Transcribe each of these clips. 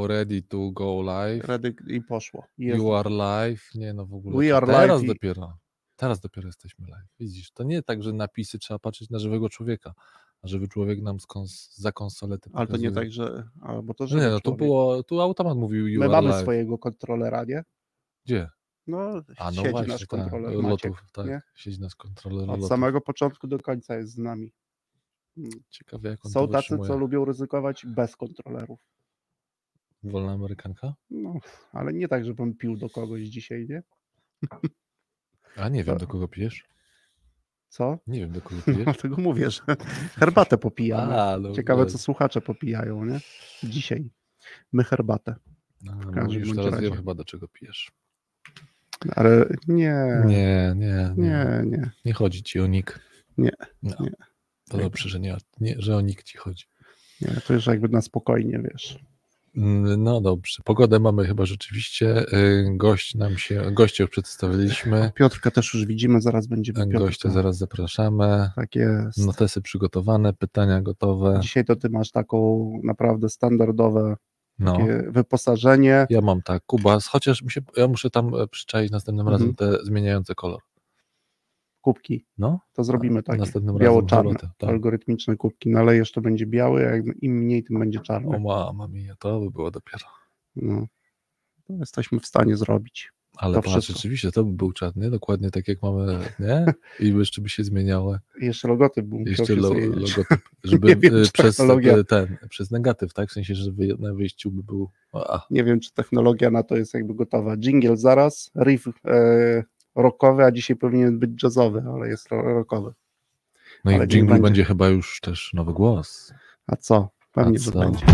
ready to go live. Ready i poszło. Jest. You are live. Nie no w ogóle. We to are teraz live i- dopiero. Teraz dopiero jesteśmy live. Widzisz, to nie tak, że napisy trzeba patrzeć na żywego człowieka. A żywy człowiek nam z kons- za konsoletę Ale to nie tak, że. Albo to, No że. Nie, no tu było, tu automat mówił you My mamy live. swojego kontrolera, nie? Gdzie? No, A no siedzi właśnie, nasz tak, kontroler Maciek, lotów, tak. nie? Siedzi nasz kontroler Od lotów. samego początku do końca jest z nami. Mm. Ciekawe jak on Są to tacy, co lubią ryzykować bez kontrolerów. Wolna Amerykanka? No, ale nie tak, żebym pił do kogoś dzisiaj, nie? A nie wiem, To- do kogo pijesz? Co? Nie wiem, do kogo pijesz. Dlatego mówię, że herbatę popijamy. A, no, Ciekawe, no. co słuchacze popijają, nie? Dzisiaj. My herbatę. No, w no, już teraz wiem chyba, do czego pijesz. Ale nie, Nie, nie, nie. nie, nie. Nie chodzi ci o nick. Nie, No. nie. To dobrze, że, nie, nie, że o nick ci chodzi. nie. To już jakby na spokojnie, wiesz. Mm, No dobrze. Pogodę mamy chyba rzeczywiście. Y, Gość nam się, goście już przedstawiliśmy. Piotrka też już widzimy, zaraz będzie Piotrka. Goście zaraz zapraszamy. Tak jest. Notesy przygotowane, pytania gotowe. Dzisiaj to ty masz taką naprawdę standardowe No. wyposażenie. Ja mam tak, Kubas, chociaż mi się, ja muszę tam przyczaić następnym Mhm. razem te zmieniające kolor. Kubki. No, To zrobimy tak. następnym Biało-czarne. Tak. Algorytmiczne kubki. Nalejesz, to będzie biały, a im mniej, tym będzie czarny. O mama mia, to by było dopiero. No. To jesteśmy w stanie zrobić. Ale To patrz, rzeczywiście to by był czarny, dokładnie tak jak mamy, nie? I jeszcze by się zmieniały. I jeszcze logotyp był. Jeszcze lo, logotyp, żeby wiem, czy przez y, ten, przez negatyw, tak? W sensie, że na wyjściu by był. A, Nie wiem, czy technologia na to jest jakby gotowa. Jingle zaraz, riff e, rockowy, a dzisiaj powinien być jazzowy, ale jest ro- rockowy. no i Ale w niech jinglu będzie. będzie chyba już też nowy głos. A co? Pewnie, A co? będzie.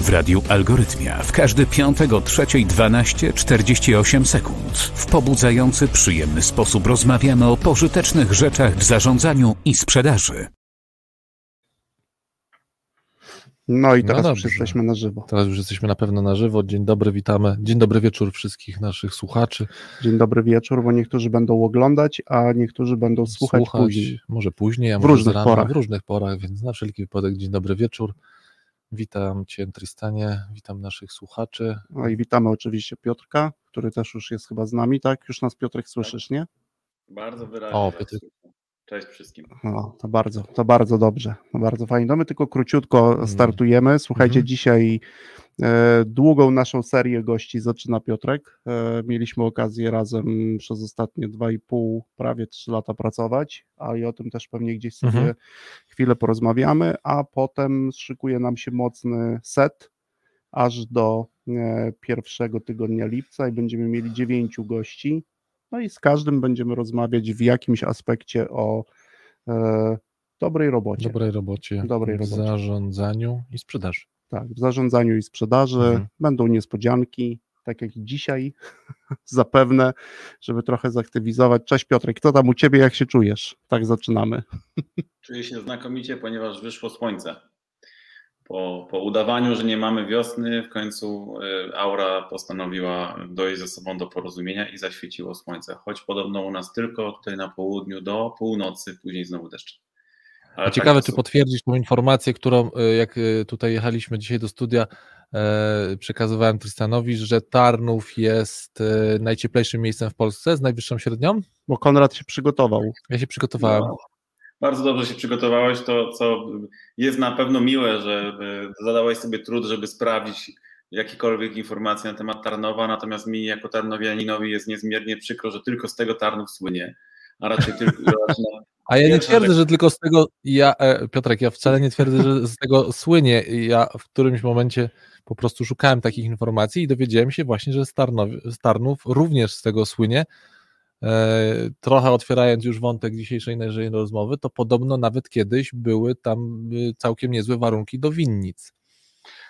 W radiu Algorytmia w każdy piątek o 3.12 48 sekund. W pobudzający, przyjemny sposób rozmawiamy o pożytecznych rzeczach w zarządzaniu i sprzedaży. No i No teraz już dobrze. jesteśmy na żywo. Teraz już jesteśmy na pewno na żywo. Dzień dobry, witamy. Dzień dobry wieczór wszystkich naszych słuchaczy. Dzień dobry wieczór, bo niektórzy będą oglądać, a niektórzy będą słuchać, później. Może później, a W może różnych z rana, porach. W różnych porach, więc na wszelki wypadek dzień dobry wieczór. Witam Cię, Tristanie, witam naszych słuchaczy. No i witamy oczywiście Piotrka, który też już jest chyba z nami, tak? Już nas Piotrek słyszysz, nie? Bardzo wyraźnie. O. Cześć wszystkim. No, to bardzo, to bardzo dobrze, to bardzo fajnie. No my tylko króciutko Mm. startujemy. Słuchajcie, Mhm. dzisiaj e, długą naszą serię gości zaczyna Piotrek. E, mieliśmy okazję razem przez ostatnie dwa i pół, prawie trzy lata pracować, a i o tym też pewnie gdzieś sobie Mhm. chwilę porozmawiamy, a potem szykuje nam się mocny set aż do e, pierwszego tygodnia lipca i będziemy mieli dziewięciu gości. No i z każdym będziemy rozmawiać w jakimś aspekcie o e, dobrej robocie. Dobrej robocie, Dobrej w robocie. zarządzaniu i sprzedaży. Tak, w zarządzaniu i sprzedaży Mhm. będą niespodzianki, tak jak dzisiaj, zapewne, żeby trochę zaktywizować. Cześć Piotrek, co tam u Ciebie, jak się czujesz? Tak zaczynamy. Czuję się znakomicie, ponieważ wyszło słońce. Po, po udawaniu, że nie mamy wiosny, w końcu y, aura postanowiła dojść ze sobą do porozumienia i zaświeciło słońce. Choć podobno u nas tylko tutaj na południu do północy, później znowu deszcz. Ale A ciekawe, tak czy potwierdzisz tą informację, którą y, jak y, tutaj jechaliśmy dzisiaj do studia, e, przekazywałem Tristanowi, że Tarnów jest e, najcieplejszym miejscem w Polsce z najwyższą średnią. Bo Konrad się przygotował. Ja się przygotowałem. No, bardzo dobrze się przygotowałeś, to co jest na pewno miłe, że y, zadałeś sobie trud, żeby sprawdzić jakiekolwiek informacje na temat Tarnowa, natomiast mi jako Tarnowianinowi jest niezmiernie przykro, że tylko z tego Tarnów słynie, a raczej tylko... A ja nie twierdzę, że tylko z tego, ja, e, Piotrek, ja wcale nie twierdzę, że z tego słynie. Ja w którymś momencie po prostu szukałem takich informacji i dowiedziałem się właśnie, że z Tarnow, z Tarnów również z tego słynie. E, trochę otwierając już wątek dzisiejszej naszej rozmowy, to podobno nawet kiedyś były tam y, całkiem niezłe warunki do winnic.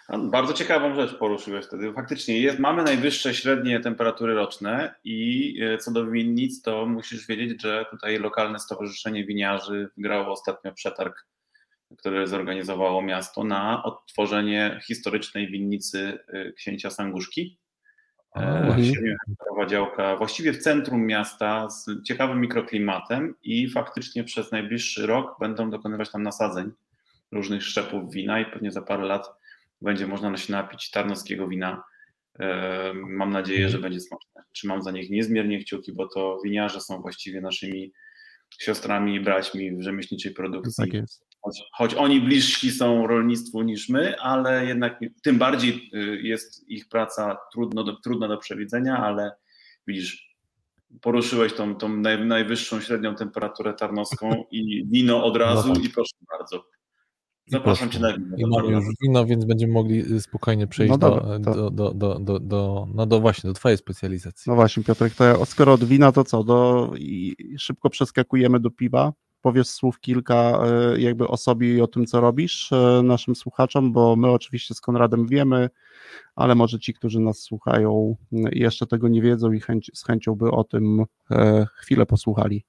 A, Bardzo ciekawą rzecz poruszyłeś wtedy. Faktycznie jest, mamy najwyższe średnie temperatury roczne i e, co do winnic, to musisz wiedzieć, że tutaj lokalne stowarzyszenie winiarzy wygrało ostatnio przetarg, który zorganizowało miasto na odtworzenie historycznej winnicy e, księcia Sanguszki. Siedmiohektarowa działka, właściwie w centrum miasta, z ciekawym mikroklimatem i faktycznie przez najbliższy rok będą dokonywać tam nasadzeń różnych szczepów wina i pewnie za parę lat będzie można się napić tarnowskiego wina. Mam nadzieję, że mhm. będzie smaczne. Trzymam za nich niezmiernie kciuki, bo to winiarze są właściwie naszymi siostrami i braćmi w rzemieślniczej produkcji. Tak jest. Choć, choć, oni bliżsi są rolnictwu niż my, ale jednak tym bardziej y, jest ich praca trudno do, trudna do przewidzenia, ale widzisz, poruszyłeś tą, tą naj, najwyższą średnią temperaturę tarnowską i wino od razu no tak. i proszę bardzo. Zapraszam Cię na wino. I mamy już wino, więc będziemy mogli y, spokojnie przejść no dobra, do, do, do, do, do, do, no do właśnie, do Twojej specjalizacji. No właśnie, Piotrek, to ja, skoro od wina, to co? Do, i szybko przeskakujemy do piwa. Powiesz słów kilka y, jakby o sobie i o tym, co robisz y, naszym słuchaczom, bo my oczywiście z Konradem wiemy, ale może ci, którzy nas słuchają, jeszcze tego nie wiedzą i chęć, z chęcią by o tym chwilę posłuchali.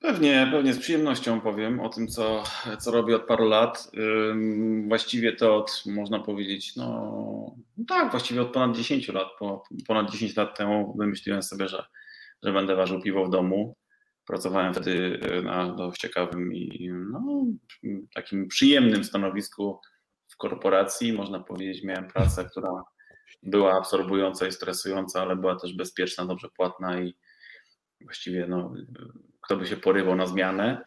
Pewnie, pewnie z przyjemnością powiem o tym, co, co robię od paru lat. Właściwie to od, można powiedzieć, no tak, właściwie od ponad 10 lat. Po, ponad 10 lat temu wymyśliłem sobie, że, że będę ważył piwo w domu. Pracowałem wtedy y, na dość ciekawym i no, takim przyjemnym stanowisku w korporacji. Można powiedzieć, miałem pracę, która była absorbująca i stresująca, ale była też bezpieczna, dobrze płatna i właściwie no, kto by się porywał na zmianę.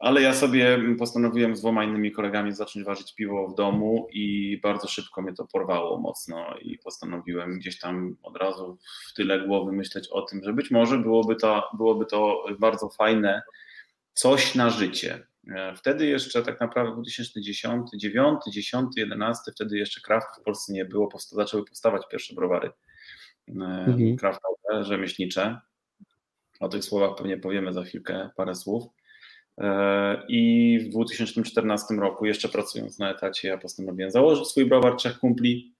Ale ja sobie postanowiłem z dwoma innymi kolegami zacząć ważyć piwo w domu i bardzo szybko mnie to porwało mocno i postanowiłem gdzieś tam od razu w tyle głowy myśleć o tym, że być może byłoby to, byłoby to bardzo fajne coś na życie. Wtedy jeszcze tak naprawdę 2010, 9, 10, 11, wtedy jeszcze kraftów w Polsce nie było, zaczęły powstawać pierwsze browary mhm. kraftowe, rzemieślnicze. O tych słowach pewnie powiemy za chwilkę parę słów. I w 2014 roku, jeszcze pracując na etacie, ja postanowiłem założyć swój browar trzech kumpli,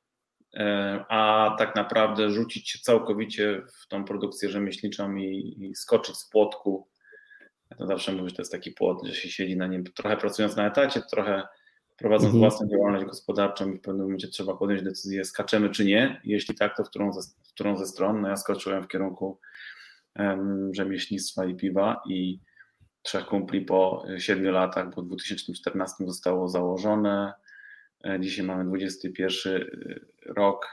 e, a tak naprawdę rzucić się całkowicie w tą produkcję rzemieślniczą i, i skoczyć z płotku. Ja to zawsze mówię, że to jest taki płot, że się siedzi na nim, trochę pracując na etacie, trochę prowadząc mhm. własną działalność gospodarczą i w pewnym momencie trzeba podjąć decyzję, skaczemy czy nie. Jeśli tak, to w którą ze, w którą ze stron? No ja skoczyłem w kierunku rzemieślnictwa i piwa i trzech kumpli po siedmiu latach, bo w 2014 zostało założone. E, dzisiaj mamy 21 e, rok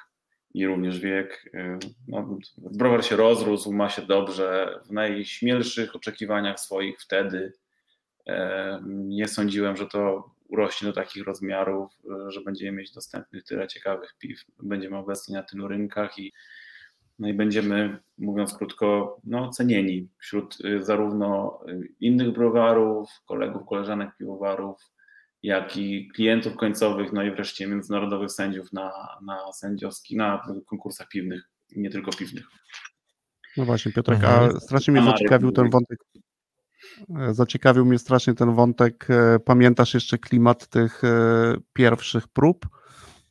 i również wiek. E, no, browar się rozrósł, ma się dobrze. W najśmielszych oczekiwaniach swoich wtedy nie sądziłem, że to urośnie do takich rozmiarów, że będziemy mieć dostępnych tyle ciekawych piw. Będziemy obecni na tylu rynkach i no i będziemy, mówiąc krótko, no, cenieni wśród y, zarówno y, innych browarów, kolegów, koleżanek piwowarów, jak i klientów końcowych, no i wreszcie międzynarodowych sędziów na, na sędziowskich, na konkursach piwnych, nie tylko piwnych. No właśnie, Piotrek, a mhm. strasznie mnie zaciekawił ten wątek. E, zaciekawił mnie strasznie ten wątek. E, pamiętasz jeszcze klimat tych e, pierwszych prób?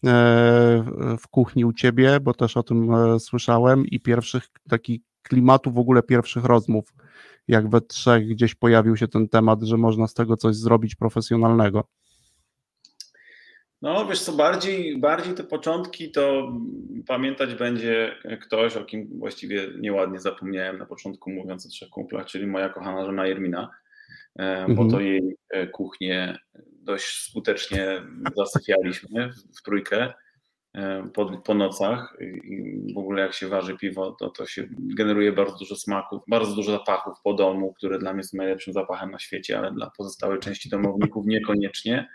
E, w kuchni u ciebie, bo też o tym e, słyszałem i pierwszych takich klimatu w ogóle pierwszych rozmów, jak we trzech gdzieś pojawił się ten temat, że można z tego coś zrobić profesjonalnego. No wiesz co, bardziej, bardziej te początki to pamiętać będzie ktoś, o kim właściwie nieładnie zapomniałem na początku mówiąc o trzech kumplach, czyli moja kochana żona Jermina, e, bo mhm. to jej kuchnię dość skutecznie zasyfialiśmy w, trójkę e, po, po nocach i w ogóle jak się waży piwo, to, to się generuje bardzo dużo smaków, bardzo dużo zapachów po domu, które dla mnie są najlepszym zapachem na świecie, ale dla pozostałej części domowników niekoniecznie.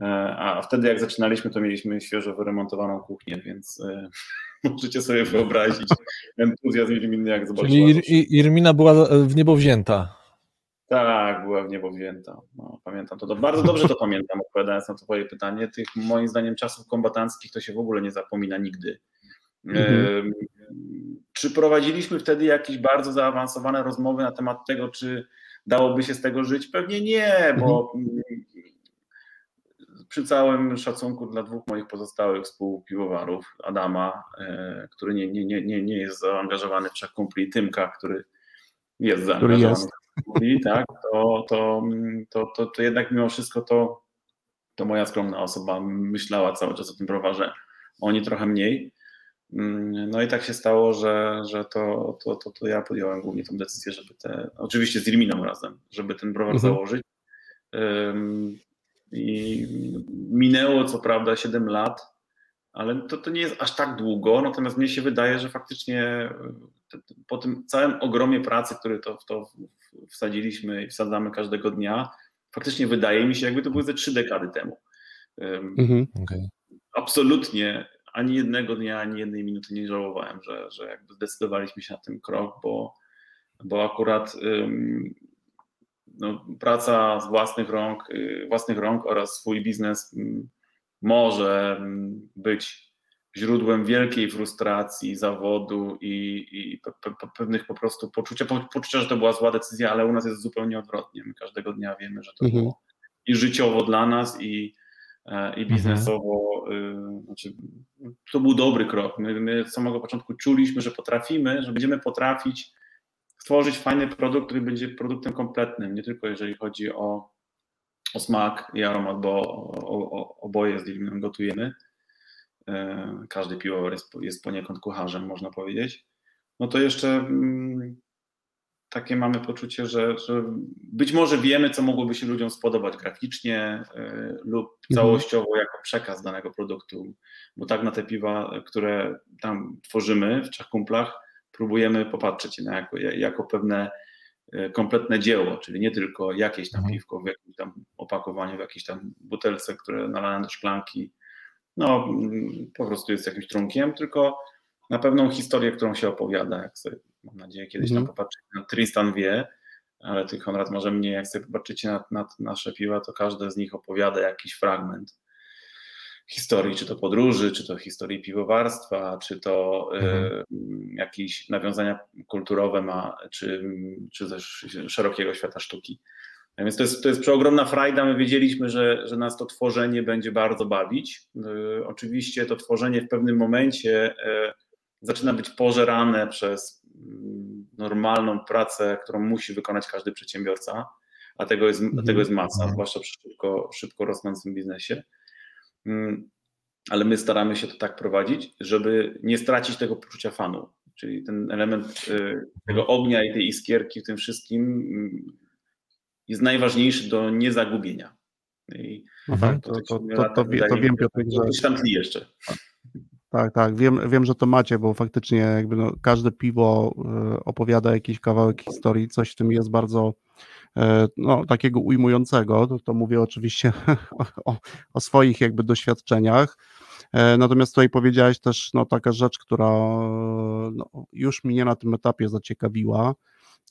E, a wtedy jak zaczynaliśmy, to mieliśmy świeżo wyremontowaną kuchnię, więc e, możecie sobie wyobrazić entuzjazm Irminy, jak zobaczyła. Czyli Irmina była w niebo wzięta. Tak, była w niebo wzięta. No, pamiętam to, to. Bardzo dobrze to pamiętam, odpowiadając na Twoje pytanie. Tych moim zdaniem czasów kombatanckich to się w ogóle nie zapomina nigdy. Mhm. Czy prowadziliśmy wtedy jakieś bardzo zaawansowane rozmowy na temat tego, czy dałoby się z tego żyć? Pewnie nie, bo mhm. przy całym szacunku dla dwóch moich pozostałych współpiwowarów, Adama, e, który nie, nie, nie, nie jest zaangażowany w trzech kumpli, Tymka, który jest zaangażowany. Który jest mówi, tak, to, to, to, to, to jednak mimo wszystko to, to moja skromna osoba myślała cały czas o tym browarze, oni trochę mniej. Mm, no i tak się stało, że, że to, to, to, to ja podjąłem głównie tę decyzję, żeby te, oczywiście z Irminą razem, żeby ten browar mhm. założyć. I minęło co prawda 7 lat, ale to, to nie jest aż tak długo, natomiast mnie się wydaje, że faktycznie po tym całym ogromie pracy, który to, w to wsadziliśmy i wsadzamy każdego dnia, faktycznie wydaje mi się, jakby to były ze trzy dekady temu. Mhm. Okay. Absolutnie ani jednego dnia, ani jednej minuty nie żałowałem, że, że jakby zdecydowaliśmy się na ten krok, bo, bo akurat no, praca z własnych rąk, y, własnych rąk oraz swój biznes może być źródłem wielkiej frustracji, zawodu i, i pe, pe, pewnych po prostu poczucia, poczucia, że to była zła decyzja, ale u nas jest zupełnie odwrotnie. My każdego dnia wiemy, że to mhm. było i życiowo dla nas, i, e, i biznesowo. Mhm. Y, znaczy, to był dobry krok. My, my od samego początku czuliśmy, że potrafimy, że będziemy potrafić stworzyć fajny produkt, który będzie produktem kompletnym, nie tylko jeżeli chodzi o, o smak i aromat, bo o, o, oboje z Dilminem gotujemy. E, każdy piłowar jest, jest poniekąd kucharzem, można powiedzieć. No to jeszcze mm, takie mamy poczucie, że, że, być może wiemy, co mogłoby się ludziom spodobać graficznie y, lub mhm. całościowo jako przekaz danego produktu, bo tak na te piwa, które tam tworzymy w trzech kumplach, próbujemy popatrzeć na jako, jako pewne e, kompletne dzieło, czyli nie tylko jakieś tam mhm. piwko w jakimś tam opakowaniu, w jakiejś tam butelce, które nalane do szklanki, no po prostu jest jakimś trunkiem, tylko na pewną historię, którą się opowiada, jak sobie, mam nadzieję, kiedyś mhm. tam popatrzeć na Tristan wie, ale ty Konrad może mnie, jak sobie popatrzycie na, na nasze piwa, to każde z nich opowiada jakiś fragment historii, czy to podróży, czy to historii piwowarstwa, czy to mhm. y, jakieś nawiązania kulturowe ma, czy, czy też szerokiego świata sztuki. Więc to jest, to jest przeogromna frajda. My wiedzieliśmy, że, że nas to tworzenie będzie bardzo bawić. Y, oczywiście to tworzenie w pewnym momencie y, zaczyna być pożerane przez mm, normalną pracę, którą musi wykonać każdy przedsiębiorca, a tego jest, mhm. tego jest masa, mhm. zwłaszcza przy szybko, szybko rosnącym biznesie. Mm, ale my staramy się to tak prowadzić, żeby nie stracić tego poczucia fanu. Czyli ten element y, tego ognia i tej iskierki w tym wszystkim mm, jest najważniejszy do niezagubienia. I mhm, to, to, to, to, to wiem, Piotr, że... tam tli jeszcze. Tak, tak, wiem, wiem, że to macie, bo faktycznie jakby no, każde piwo y, opowiada jakiś kawałek historii, coś w tym jest bardzo E, no, takiego ujmującego, to, to mówię oczywiście o, o, swoich jakby doświadczeniach. E, natomiast tutaj powiedziałeś też no, taka rzecz, która no, już mnie na tym etapie zaciekawiła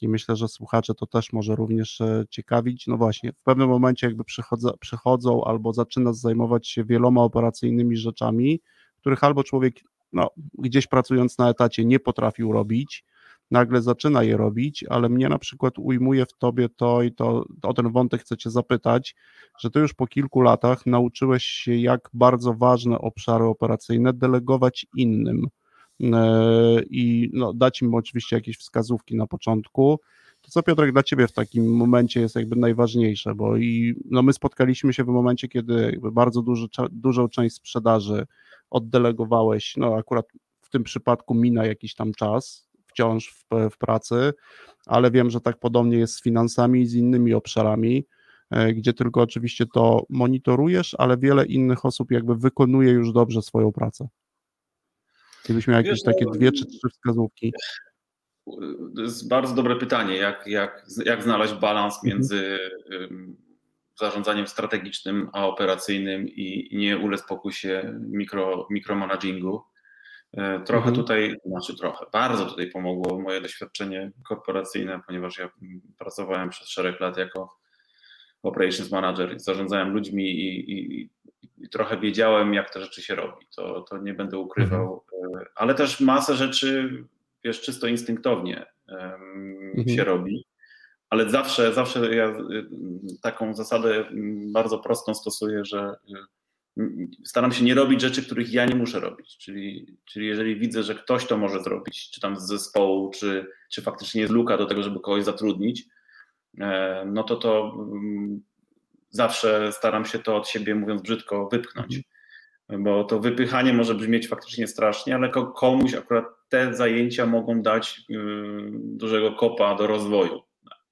i myślę, że słuchacze to też może również e, ciekawić. No właśnie, w pewnym momencie jakby przychodzą, przychodzą albo zaczynasz zajmować się wieloma operacyjnymi rzeczami, których albo człowiek no, gdzieś pracując na etacie nie potrafił robić, nagle zaczyna je robić, ale mnie na przykład ujmuje w tobie to i to o ten wątek chcę cię zapytać, że ty już po kilku latach nauczyłeś się, jak bardzo ważne obszary operacyjne delegować innym i no, dać im oczywiście jakieś wskazówki na początku. To co Piotrek dla Ciebie w takim momencie jest jakby najważniejsze, bo i no, my spotkaliśmy się w momencie, kiedy bardzo duży, dużą część sprzedaży oddelegowałeś, no akurat w tym przypadku mina jakiś tam czas, wciąż w, w pracy, ale wiem, że tak podobnie jest z finansami i z innymi obszarami, e, gdzie tylko oczywiście to monitorujesz, ale wiele innych osób jakby wykonuje już dobrze swoją pracę. Gdybyś miał jakieś takie no, dwie czy trzy wskazówki. To jest bardzo dobre pytanie, jak, jak, jak znaleźć balans mhm. między zarządzaniem strategicznym a operacyjnym i nie ulec pokusie mikro, mikromanagingu. E, trochę mhm. tutaj, znaczy trochę, bardzo tutaj pomogło moje doświadczenie korporacyjne, ponieważ ja pracowałem przez szereg lat jako operations manager, zarządzałem ludźmi i, i, i trochę wiedziałem, jak te rzeczy się robi. To, to nie będę ukrywał, mhm. E, ale też masę rzeczy, wiesz, czysto instynktownie mhm. się robi. Ale zawsze, zawsze ja y, taką zasadę bardzo prostą stosuję, że y, staram się nie robić rzeczy, których ja nie muszę robić. Czyli, czyli jeżeli widzę, że ktoś to może zrobić, czy tam z zespołu, czy, czy faktycznie jest luka do tego, żeby kogoś zatrudnić, e, no to to zawsze staram się to od siebie, mówiąc brzydko, wypchnąć. bo to wypychanie może brzmieć faktycznie strasznie, ale komuś akurat te zajęcia mogą dać y, dużego kopa do rozwoju,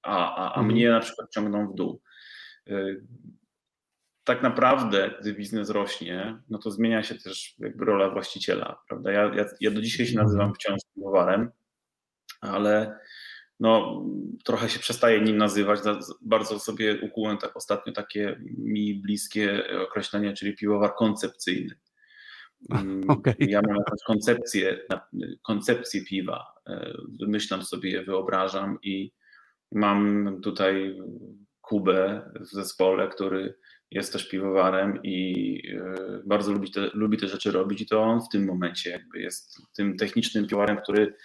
a, a, a mhm. mnie na przykład ciągną w dół. Y, tak naprawdę, gdy biznes rośnie, no to zmienia się też jakby rola właściciela, prawda? Ja, ja, ja do dzisiaj się mhm. nazywam wciąż piwowarem, ale no, trochę się przestaje nim nazywać. Bardzo sobie ukułem tak ostatnio takie mi bliskie określenie, czyli piwowar koncepcyjny. Okay. Ja mam jakąś koncepcję, koncepcję piwa, e, wymyślam sobie je, wyobrażam i mam tutaj Kubę w zespole, który jest też piwowarem i e, bardzo lubi te, lubi te rzeczy robić i to on w tym momencie jakby jest tym technicznym piwowarem, który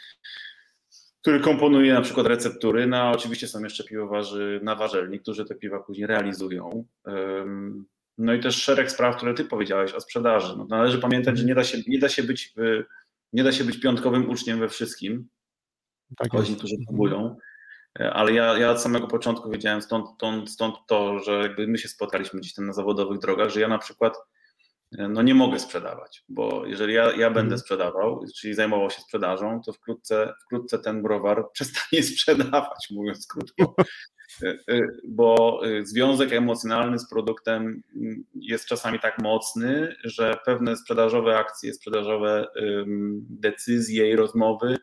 który komponuje na przykład receptury. No, oczywiście są jeszcze piwowarzy nawarzelni, którzy te piwa później realizują. No i też szereg spraw, które ty powiedziałeś o sprzedaży. No, należy pamiętać, że nie da się, nie da się, być, y, nie da się być piątkowym uczniem we wszystkim. Tak Chodzi, którzy próbują. Ale ja, ja od samego początku wiedziałem stąd, stąd, stąd to, że jakby my się spotkaliśmy gdzieś tam na zawodowych drogach, że ja na przykład no nie mogę sprzedawać, bo jeżeli ja, ja będę mhm. sprzedawał, czyli zajmował się sprzedażą, to wkrótce, wkrótce ten browar przestanie sprzedawać, mówiąc krótko. E, e, bo e, związek emocjonalny z produktem mm, jest czasami tak mocny, że pewne sprzedażowe akcje, sprzedażowe decyzje i rozmowy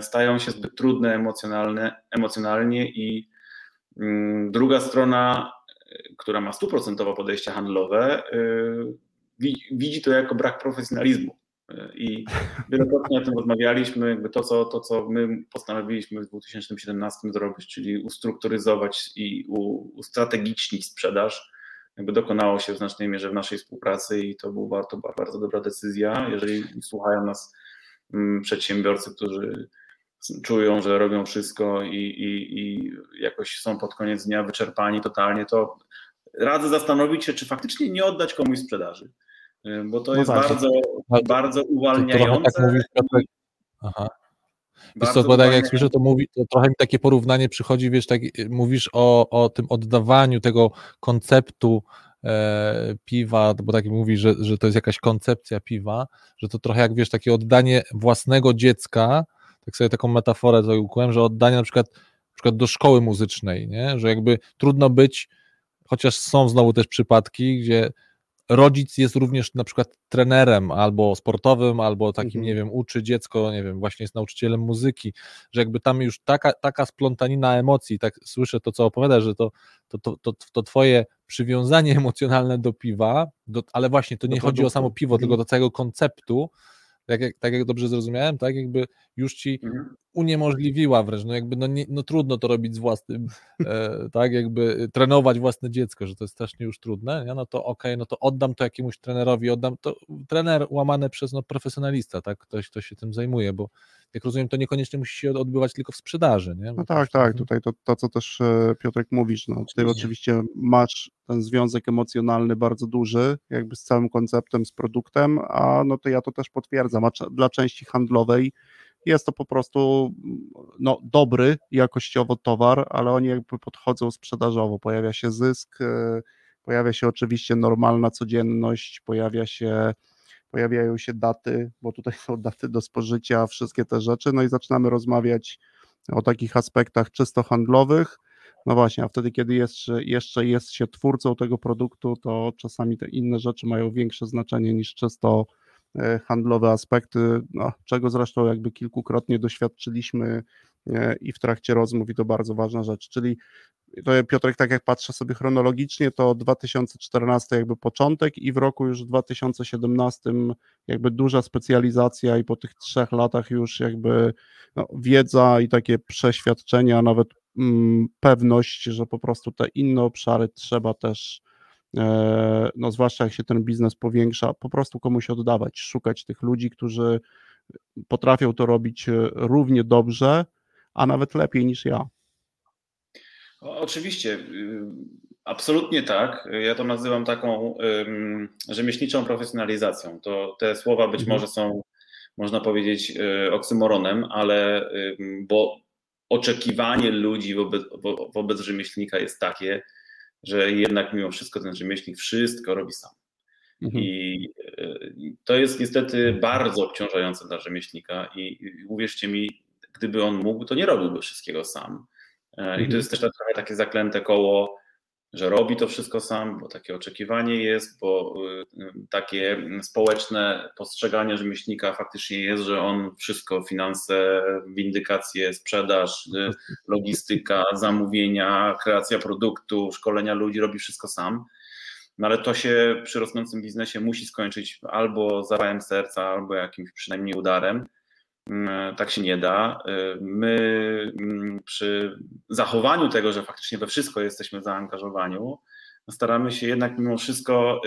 stają się zbyt trudne emocjonalne, emocjonalnie i mm, druga strona, która ma stuprocentowe podejście handlowe, widzi to jako brak profesjonalizmu. I wielokrotnie o tym rozmawialiśmy, jakby to co, to, co my postanowiliśmy w 2017 zrobić, czyli ustrukturyzować i ustrategicznić sprzedaż, jakby dokonało się w znacznej mierze w naszej współpracy i to, był, to była bardzo dobra decyzja. Jeżeli słuchają nas mm, przedsiębiorcy, którzy czują, że robią wszystko i, i, i jakoś są pod koniec dnia wyczerpani totalnie, to radzę zastanowić się, czy faktycznie nie oddać komuś sprzedaży. Y, bo to no jest tak. bardzo, bardzo uwalniające. tak mówisz, Aha. Wiesz co, tak jak słyszę, to mówi, to trochę mi takie porównanie przychodzi, wiesz, tak y, mówisz o, o tym oddawaniu tego konceptu e, piwa, bo tak mówisz, że, że to jest jakaś koncepcja piwa, że to trochę jak wiesz, takie oddanie własnego dziecka, tak sobie taką metaforę ukułem, że oddanie na przykład, na przykład do szkoły muzycznej, nie? że jakby trudno być, chociaż są znowu też przypadki, gdzie rodzic jest również na przykład trenerem albo sportowym, albo takim, mhm. nie wiem, uczy dziecko, nie wiem, właśnie jest nauczycielem muzyki, że jakby tam już taka, taka splątanina emocji, tak słyszę to, co opowiadasz, że to, to, to, to, to twoje przywiązanie emocjonalne do piwa, do, ale właśnie to nie chodzi o samo piwo, tylko mhm. do całego konceptu, tak jak, tak jak dobrze zrozumiałem, tak jakby już ci mhm. uniemożliwiła wręcz, no jakby no, nie, no trudno to robić z własnym, e, tak jakby trenować własne dziecko, że to jest strasznie już trudne, nie? no to okej, okay, no to oddam to jakiemuś trenerowi, oddam to, trener łamane przez no, profesjonalista, tak, ktoś, kto się tym zajmuje, bo jak rozumiem, to niekoniecznie musi się odbywać tylko w sprzedaży, nie? no tak, tak, tutaj to, to co też e, Piotrek mówisz, no tutaj oczywiście masz ten związek emocjonalny bardzo duży, jakby z całym konceptem, z produktem, a no to ja to też potwierdzam, a dla części handlowej jest to po prostu no, dobry jakościowo towar, ale oni jakby podchodzą sprzedażowo, pojawia się zysk, e, pojawia się oczywiście normalna codzienność, pojawia się pojawiają się daty, bo tutaj są daty do spożycia, wszystkie te rzeczy, no i zaczynamy rozmawiać o takich aspektach czysto handlowych. No właśnie, a wtedy, kiedy jeszcze, jeszcze jest się twórcą tego produktu, to czasami te inne rzeczy mają większe znaczenie niż czysto e, handlowe aspekty, no, czego zresztą jakby kilkukrotnie doświadczyliśmy i w trakcie rozmów, i to bardzo ważna rzecz, czyli to Piotrek, tak jak patrzę sobie chronologicznie, to 2014 jakby początek i w roku już 2017 jakby duża specjalizacja i po tych trzech latach już jakby no, wiedza i takie przeświadczenia, nawet mm, pewność, że po prostu te inne obszary trzeba też e, no zwłaszcza jak się ten biznes powiększa, po prostu komuś oddawać, szukać tych ludzi, którzy potrafią to robić e, równie dobrze, a nawet lepiej niż ja. Oczywiście, y, absolutnie tak. Ja to nazywam taką rzemieślniczą profesjonalizacją. To te słowa być mhm. może są, można powiedzieć, y, oksymoronem, ale bo oczekiwanie ludzi wobec, wobec rzemieślnika jest takie, że jednak mimo wszystko ten rzemieślnik wszystko robi sam. Mhm. I to jest niestety bardzo obciążające dla rzemieślnika i uwierzcie mi, gdyby on mógł, to nie robiłby wszystkiego sam. I to mhm. jest też trochę takie zaklęte koło, że robi to wszystko sam, bo takie oczekiwanie jest, bo y, takie społeczne postrzeganie rzemieślnika faktycznie jest, że on wszystko, finanse, windykacje, sprzedaż, y, logistyka, zamówienia, kreacja produktu, szkolenia ludzi, robi wszystko sam. No ale to się przy rosnącym biznesie musi skończyć albo zawałem serca, albo jakimś przynajmniej udarem. Mm, tak się nie da. Y, my mm, przy zachowaniu tego, że faktycznie we wszystko jesteśmy zaangażowani, staramy się jednak mimo wszystko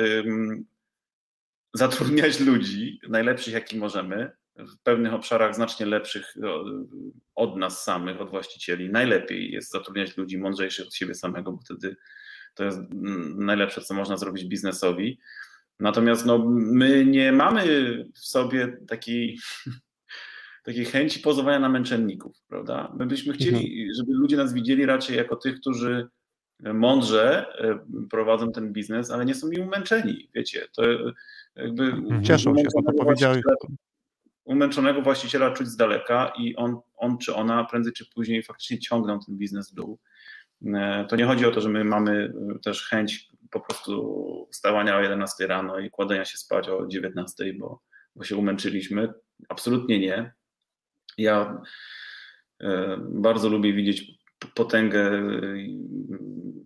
zatrudniać ludzi, najlepszych jaki możemy, w pewnych obszarach znacznie lepszych od nas samych, od właścicieli. Najlepiej jest zatrudniać ludzi mądrzejszych od siebie samego, bo wtedy to jest mm, najlepsze, co można zrobić biznesowi. Natomiast no, my nie mamy w sobie takiej takiej chęci pozowania na męczenników, prawda? My byśmy chcieli, mhm. żeby ludzie nas widzieli raczej jako tych, którzy mądrze e, prowadzą ten biznes, ale nie są nim umęczeni, wiecie, to jakby... Mhm. Cieszą się, to powiedziałeś. Umęczonego właściciela czuć z daleka i on, on czy ona prędzej czy później faktycznie ciągną ten biznes w dół. E, to nie chodzi o to, że my mamy też chęć po prostu wstawania o 11 rano i kładenia się spać o 19, bo, bo się umęczyliśmy. Absolutnie nie. Ja e, bardzo lubię widzieć potęgę e,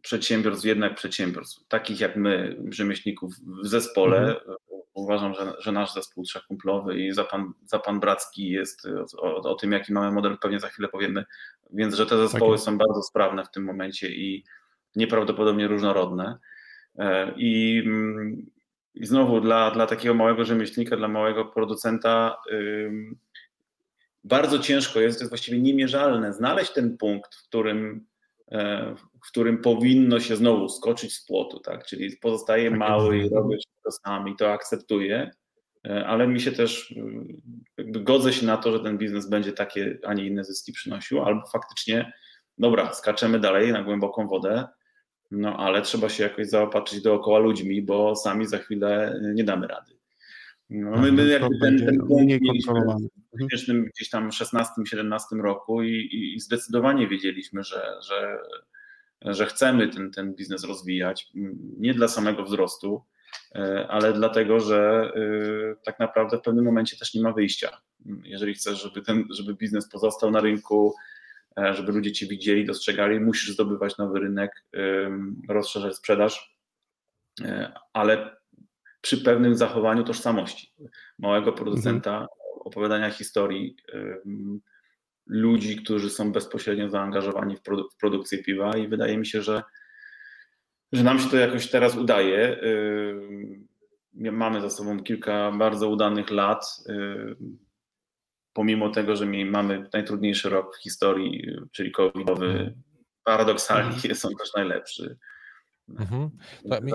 przedsiębiorstw, jednak przedsiębiorstw, takich jak my, rzemieślników w zespole. Mhm. Uważam, że, że nasz zespół trzekumplowy i za pan, za pan Bracki jest o, o, tym, jaki mamy model, pewnie za chwilę powiemy, więc że te zespoły tak są bardzo sprawne w tym momencie i nieprawdopodobnie różnorodne. E, I, mm, i znowu dla, dla takiego małego rzemieślnika, dla małego producenta, bardzo ciężko jest, to jest właściwie niemierzalne, znaleźć ten punkt, w którym, e, w którym powinno się znowu skoczyć z płotu, tak? Czyli pozostaje tak mały i robię to sam i to akceptuję, e, ale mi się też e, jakby godzę się na to, że ten biznes będzie takie, a nie inne zyski przynosił, albo faktycznie, dobra, skaczemy dalej na głęboką wodę, no ale trzeba się jakoś zaopatrzyć dookoła ludźmi, bo sami za chwilę nie damy rady. No, tak, my, my jakby ten, ten punkt mieliśmy w śmiesznym gdzieś tam 16-17 roku i, i, zdecydowanie wiedzieliśmy, że, że, że chcemy ten, ten biznes rozwijać, nie dla samego wzrostu, e, ale dlatego, że e, tak naprawdę w pewnym momencie też nie ma wyjścia. Jeżeli chcesz, żeby ten, żeby biznes pozostał na rynku, e, żeby ludzie cię widzieli, dostrzegali, musisz zdobywać nowy rynek, rozszerzać sprzedaż, ale przy pewnym zachowaniu tożsamości małego producenta, mhm. opowiadania historii ludzi, którzy są bezpośrednio zaangażowani w, produ w, produkcję piwa i wydaje mi się, że, że nam się to jakoś teraz udaje. Mamy za sobą kilka bardzo udanych lat, pomimo tego, że mamy najtrudniejszy rok w historii, czyli covidowy, mhm. paradoksalnie mhm. jest on też najlepszy. Mhm.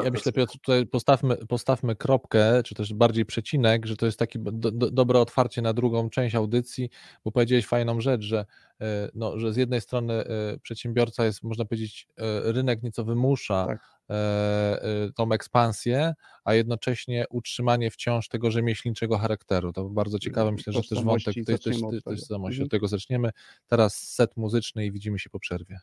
ja myślę, Piotr, tutaj postawmy, postawmy kropkę, czy też bardziej przecinek, że to jest takie do, do, dobre otwarcie na drugą część audycji, bo powiedziałeś fajną rzecz, że, e, no, że z jednej strony e, przedsiębiorca jest, można powiedzieć, e, rynek nieco wymusza tak. tą ekspansję, a jednocześnie utrzymanie wciąż tego rzemieślniczego charakteru. To bardzo ciekawe, myślę, że też wątek tej tożsamości, od, od tego zaczniemy. Teraz set muzyczny i widzimy się po przerwie.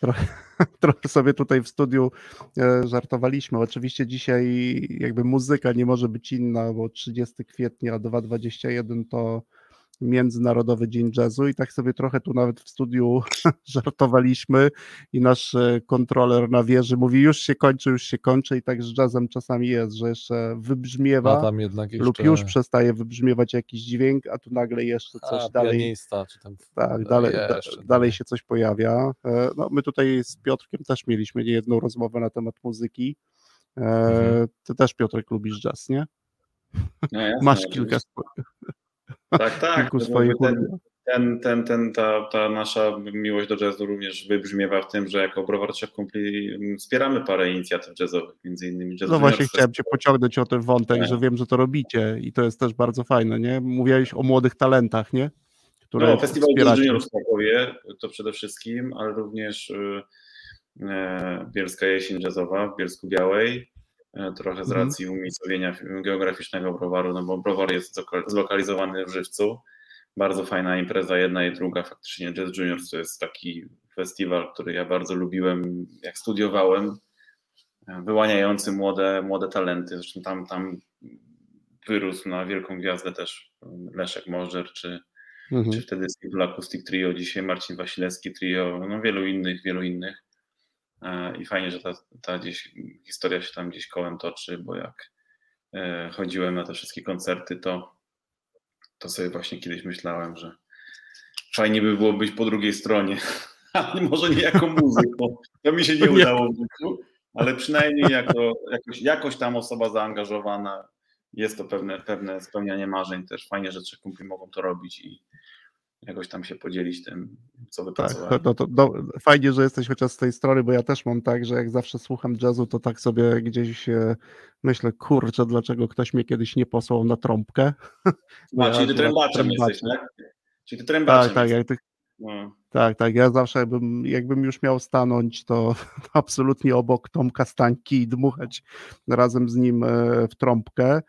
Trochę, trochę sobie tutaj w studiu e, żartowaliśmy. Oczywiście dzisiaj jakby muzyka nie może być inna, bo 30 kwietnia 2021 to Międzynarodowy Dzień Jazzu i tak sobie trochę tu nawet w studiu żartowaliśmy i nasz e, kontroler na wieży mówi już się kończy, już się kończy i tak z jazzem czasami jest, że jeszcze wybrzmiewa jeszcze... lub już przestaje wybrzmiewać jakiś dźwięk, a tu nagle jeszcze coś a, dalej pianista, czy tam... tak, dalej, jeszcze, dalej się coś pojawia. E, no, my tutaj z Piotrkiem też mieliśmy jedną rozmowę na temat muzyki. E, mhm. Ty też Piotrek lubisz jazz, nie? No, jasne, Masz kilka swoich. Tak, tak. ten, ten, ten, ten, ta, ta nasza miłość do jazzu również wybrzmiewa w tym, że jako Browar Trzech Kumpli mm, wspieramy parę inicjatyw jazzowych, między innymi jazz No właśnie chciałem Cię pociągnąć o ten wątek, tak. że wiem, że to robicie i to jest też bardzo fajne, nie? Mówiłeś o młodych talentach, nie? Które no, Festiwal Juniorów w Krakowie to przede wszystkim, ale również y, e, Bielska Jesień Jazzowa w Bielsku Białej, trochę z mhm. racji umiejscowienia geograficznego browaru, no bo browar jest zlokalizowany w Żywcu. Bardzo fajna impreza, jedna i druga. Faktycznie Jazz Juniors to jest taki festiwal, który ja bardzo lubiłem, jak studiowałem, e, wyłaniający młode, młode talenty. Zresztą tam, tam wyrósł na wielką gwiazdę też Leszek Możdżer, czy, mhm. czy wtedy Simple Acoustic Trio, dzisiaj Marcin Wasilewski Trio, no wielu innych, wielu innych. E, i fajnie, że ta, ta gdzieś historia się tam gdzieś kołem toczy, bo jak e, chodziłem na te wszystkie koncerty, to, to sobie właśnie kiedyś myślałem, że fajnie by było być po drugiej stronie, ale może nie jako muzyk, bo to mi się nie udało w życiu, ale przynajmniej jako, jakoś, jakoś tam osoba zaangażowana, jest to pewne, pewne spełnianie marzeń też. Fajnie, że trzech kumpli mogą to robić i, jakoś tam się podzielić tym, co wypracowałem. Tak, no to, no, fajnie, że jesteś chociaż z tej strony, bo ja też mam tak, że jak zawsze słucham jazzu, to tak sobie gdzieś e, myślę, kurczę, dlaczego ktoś mnie kiedyś nie posłał na trąbkę. No, ja, czyli ty trębaczem jesteś, tak? Czyli ty trębaczem Tak, tak, ty, no. tak, tak, ja zawsze jakbym, jakbym już miał stanąć, to absolutnie obok Tomka Stańki i dmuchać razem z nim e, w trąbkę.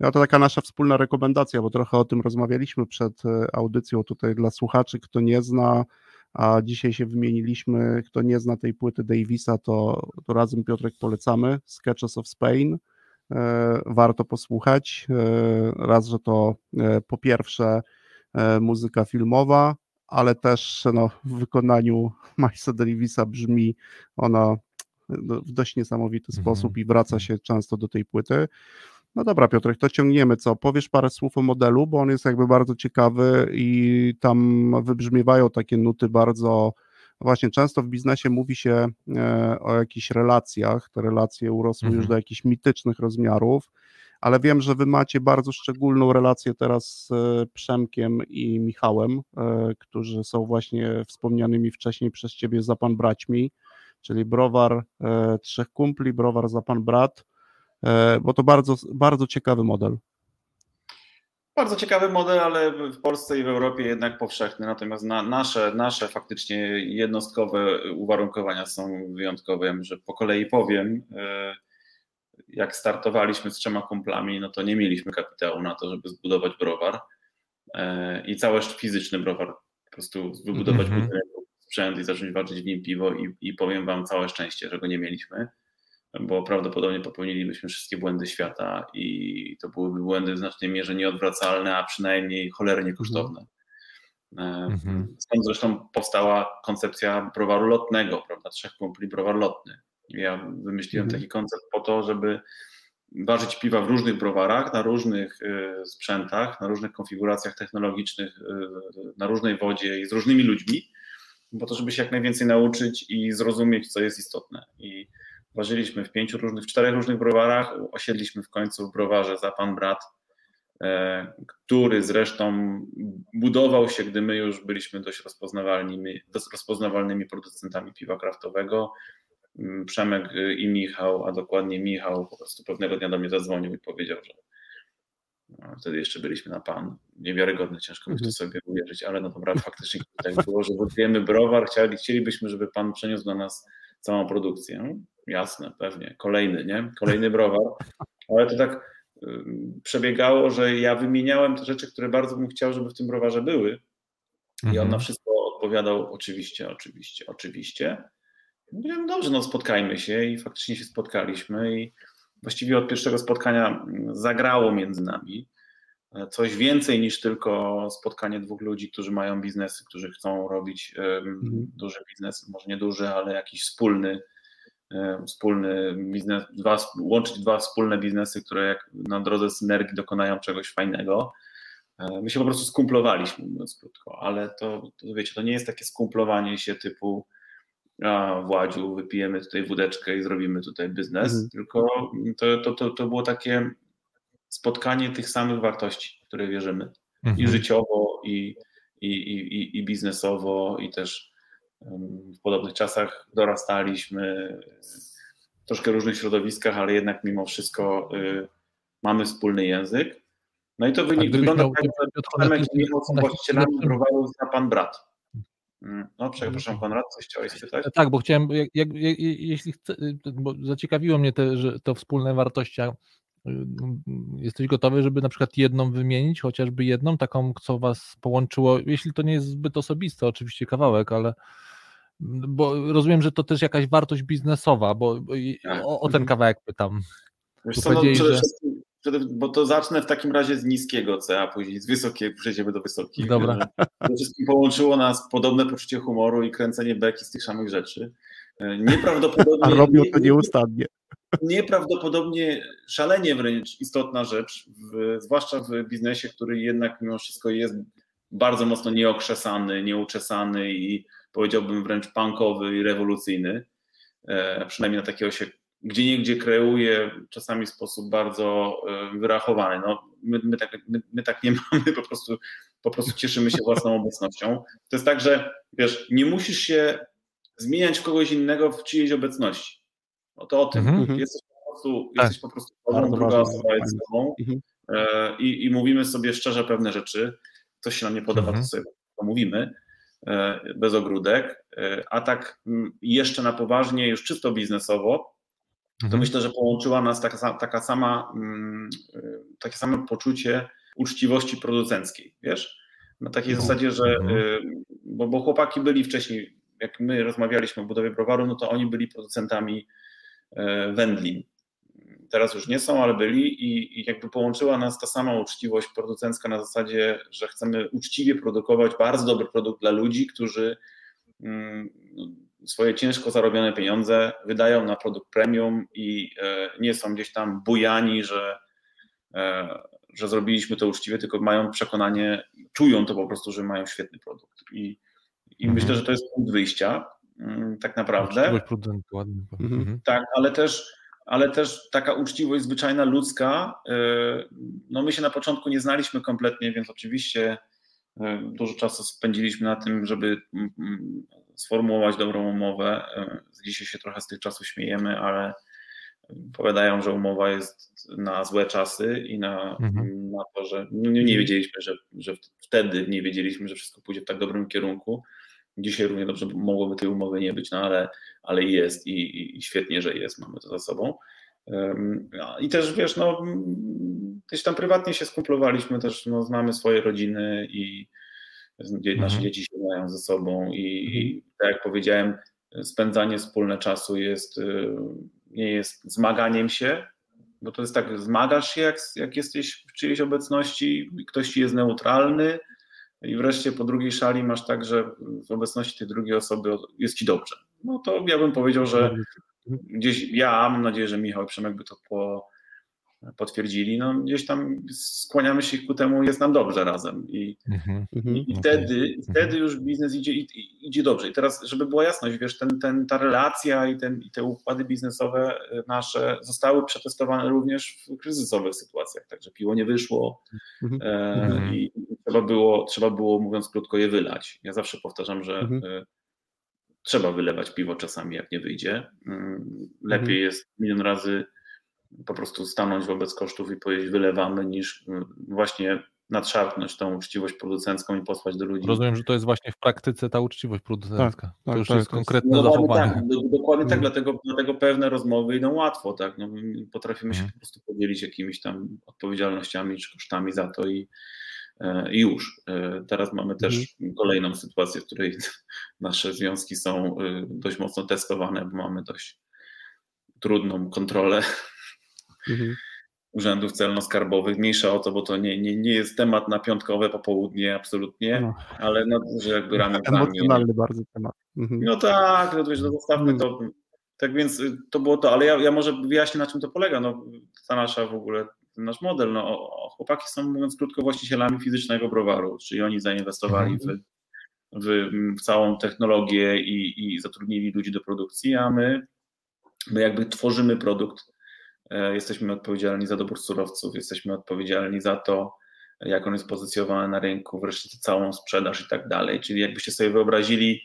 No to taka nasza wspólna rekomendacja, bo trochę o tym rozmawialiśmy przed e, audycją tutaj dla słuchaczy, kto nie zna, a dzisiaj się wymieniliśmy, kto nie zna tej płyty Davisa, to, to razem Piotrek polecamy, Sketches of Spain, e, warto posłuchać, e, raz, że to po pierwsze muzyka filmowa, ale też no, w wykonaniu Milesa Davisa brzmi ona w dość niesamowity mm -hmm. sposób i wraca się często do tej płyty. No dobra, Piotrek, to ciągniemy co? Powiesz parę słów o modelu, bo on jest jakby bardzo ciekawy i tam wybrzmiewają takie nuty bardzo. Właśnie często w biznesie mówi się e, o jakichś relacjach. Te relacje urosły mhm. już do jakichś mitycznych rozmiarów, ale wiem, że wy macie bardzo szczególną relację teraz z e, Przemkiem i Michałem, e, którzy są właśnie wspomnianymi wcześniej przez ciebie za pan braćmi, czyli browar trzech kumpli, browar za pan brat bo to bardzo, bardzo ciekawy model. Bardzo ciekawy model, ale w Polsce i w Europie jednak powszechny. Natomiast na, nasze, nasze faktycznie jednostkowe uwarunkowania są wyjątkowe. Ja że po kolei powiem, e, jak startowaliśmy z trzema kumplami, no to nie mieliśmy kapitału na to, żeby zbudować browar e, i cały fizyczny browar, po prostu wybudować mm -hmm. sprzęt i zacząć walczyć w nim piwo i, i powiem Wam całe szczęście, że go nie mieliśmy bo prawdopodobnie popełnilibyśmy wszystkie błędy świata i to byłyby błędy w znacznej mierze nieodwracalne, a przynajmniej cholernie mhm. kosztowne. Mhm. Stąd zresztą powstała koncepcja browaru lotnego, prawda? Trzech kumpli browar lotny. Ja wymyśliłem mhm. taki koncept po to, żeby ważyć piwa w różnych browarach, na różnych y, sprzętach, na różnych konfiguracjach technologicznych, y, na różnej wodzie i z różnymi ludźmi, po to, żeby się jak najwięcej nauczyć i zrozumieć, co jest istotne. I Ważyliśmy w pięciu różnych, w czterech różnych browarach. Osiedliśmy w końcu w browarze za pan brat, e, który zresztą budował się, gdy my już byliśmy dość rozpoznawalnymi, dość rozpoznawalnymi producentami piwa kraftowego. Mm, Przemek i Michał, a dokładnie Michał, po prostu pewnego dnia do mnie zadzwonił i powiedział, że no, wtedy jeszcze byliśmy na pan. Niewiarygodne, ciężko mi to mhm. sobie uwierzyć, ale no dobra, faktycznie tak było, że budujemy browar, chcieli, chcielibyśmy, żeby pan przeniósł do nas całą produkcję. Jasne, pewnie. Kolejny, nie? Kolejny browar. Ale to tak przebiegało, że ja wymieniałem te rzeczy, które bardzo bym chciał, żeby w tym browarze były. I on na mhm. wszystko odpowiadał oczywiście, oczywiście, oczywiście. Mówiłem, dobrze, no spotkajmy się i faktycznie się spotkaliśmy i właściwie od pierwszego spotkania zagrało między nami coś więcej niż tylko spotkanie dwóch ludzi, którzy mają biznesy, którzy chcą robić mhm. duży biznes, może nie duży, ale jakiś wspólny, wspólny biznes, dwa, łączyć dwa wspólne biznesy, które jak na drodze synergii dokonają czegoś fajnego. E, my się po prostu skumplowaliśmy, mówiąc krótko, ale to, to wiecie, to nie jest takie skumplowanie się typu a Władziu, wypijemy tutaj wódeczkę i zrobimy tutaj biznes, mhm. tylko to, to, to, to było takie spotkanie tych samych wartości, w które wierzymy. Mhm. I życiowo, i, i, i, i biznesowo, i też w podobnych czasach dorastaliśmy w troszkę różnych środowiskach, ale jednak mimo wszystko y, mamy wspólny język. No i to wynik wygląda tak, że i Michał są właścicielami zna pan brat. Mm, no, przepraszam, Konrad, coś chciałeś spytać? Tak, bo chciałem, jak, jak, jeśli chcę, bo zaciekawiło mnie te, że to wspólne wartości, jesteś gotowy, żeby na przykład jedną wymienić, chociażby jedną, taką, co was połączyło, jeśli to nie jest zbyt osobiste, oczywiście kawałek, ale bo rozumiem, że to też jakaś wartość biznesowa, bo tak. o, o ten mhm. kawałek pytam. Wiesz co, no, przede że... wszystkim bo to zacznę w takim razie z niskiego C, a później z wysokiego przejdziemy do wysokich. Dobra. Przede wszystkim połączyło nas podobne poczucie humoru i kręcenie beki z tych samych rzeczy. E, nieprawdopodobnie. A robią to nieustannie. Nieprawdopodobnie, szalenie wręcz istotna rzecz, w, zwłaszcza w biznesie, który jednak mimo wszystko jest bardzo mocno nieokrzesany, nieuczesany i powiedziałbym wręcz punkowy i rewolucyjny. E, przynajmniej na takiego się gdzie niegdzie kreuje czasami w sposób bardzo e, wyrachowany. No, my, my, tak, my, my, tak nie mamy, po prostu, po prostu cieszymy się własną obecnością. To jest tak, że wiesz, nie musisz się zmieniać w kogoś innego w czyjejś obecności. No to o tym. Mhm. Jesteś po prostu, tak. jesteś po prostu sobą, druga osoba jest z tobą mhm. e, i, i mówimy sobie szczerze pewne rzeczy. Coś się nam nie podoba, mhm. to sobie to mówimy bez ogródek, a tak jeszcze na poważnie, już czysto biznesowo, to mhm. myślę, że połączyła nas taka, taka sama, mm, y, takie samo poczucie uczciwości producenckiej, wiesz? Na takiej mhm. zasadzie, że, mhm. bo, bo chłopaki byli wcześniej, jak my rozmawialiśmy o budowie browaru, no to oni byli producentami e, wędlin. Teraz już nie są, ale byli i, i jakby połączyła nas ta sama uczciwość producencka na zasadzie, że chcemy uczciwie produkować bardzo dobry produkt dla ludzi, którzy mm, swoje ciężko zarobione pieniądze wydają na produkt premium i e, nie są gdzieś tam bujani, że, e, że zrobiliśmy to uczciwie, tylko mają przekonanie, czują to po prostu, że mają świetny produkt. I, i mhm. myślę, że to jest punkt wyjścia mm, tak naprawdę. ładnie. Mhm. mhm. Tak, ale też, ale też taka uczciwość zwyczajna, ludzka. E, no my się na początku nie znaliśmy kompletnie, więc oczywiście dużo czasu spędziliśmy na tym, żeby mm, mm, sformułować dobrą umowę. E, dzisiaj się trochę z tych czasów śmiejemy, ale powiadają, że umowa jest na złe czasy i na, mhm. na to, że nie, nie wiedzieliśmy, że, że wtedy nie wiedzieliśmy, że wszystko pójdzie w tak dobrym kierunku. Dzisiaj równie dobrze mogłoby tej umowy nie być, no ale, ale jest i, i świetnie, że jest, mamy to za sobą. I też wiesz, no, gdzieś tam prywatnie się skumplowaliśmy, też no, znamy swoje rodziny i nasze mhm. dzieci się mają ze sobą i, mhm. i, tak jak powiedziałem, spędzanie wspólne czasu jest, y, nie jest zmaganiem się, bo to jest tak, zmagasz się, jak, jak jesteś w czyjejś obecności, ktoś ci jest neutralny i wreszcie po drugiej szali masz tak, że w obecności tej drugiej osoby jest ci dobrze. No to ja bym powiedział, że mhm. gdzieś ja, mam nadzieję, że Michał i Przemek by to po, potwierdzili, no gdzieś tam skłaniamy się ku temu, jest nam dobrze razem i, -hmm. i, i wtedy, okay. wtedy już biznes idzie, idzie dobrze. I teraz, żeby była jasność, wiesz, ten, ten, ta relacja i, ten, i te układy biznesowe nasze zostały przetestowane również w kryzysowych sytuacjach, także piło nie wyszło -hmm. e, i trzeba było, trzeba było, mówiąc krótko, je wylać. Ja zawsze powtarzam, że -hmm. e, trzeba wylewać piwo czasami, jak nie wyjdzie. Mm, lepiej mhm. jest milion razy po prostu stanąć wobec kosztów i powiedzieć wylewamy, niż mm, właśnie nadszarpnąć tą uczciwość producencką i posłać do ludzi. Rozumiem, że to jest właśnie w praktyce ta uczciwość producencka. Tak, to tak, już tak, jest konkretne no, zachowanie. Tak, dokładnie tak, mm. dlatego, dlatego pewne rozmowy idą łatwo, tak. No, potrafimy się hmm. po prostu podzielić jakimiś tam odpowiedzialnościami czy kosztami za to i, i już. Teraz mamy też mhm. kolejną sytuację, w której nasze związki są dość mocno testowane, bo mamy dość trudną kontrolę mhm. urzędów celno-skarbowych. Mniejsza o to, bo to nie, nie, nie jest temat na piątkowe popołudnie, absolutnie, no. ale no, że jakby ramię Emocjonalny bardzo temat. Mhm. No tak, no, wiesz, no, zostawmy to. Tak więc y, to było to, ale ja, ja może wyjaśnię, na czym to polega. No, ta nasza w ogóle, ten nasz model. No, chłopaki są, mówiąc krótko, właścicielami fizycznego browaru, czyli oni zainwestowali mhm. w, w, w, całą technologię i, i zatrudnili ludzi do produkcji, a my, my jakby tworzymy produkt E, jesteśmy odpowiedzialni za dobór surowców, jesteśmy odpowiedzialni za to, jak on jest pozycjonowany na rynku, wreszcie całą sprzedaż i tak dalej. Czyli jakbyście sobie wyobrazili,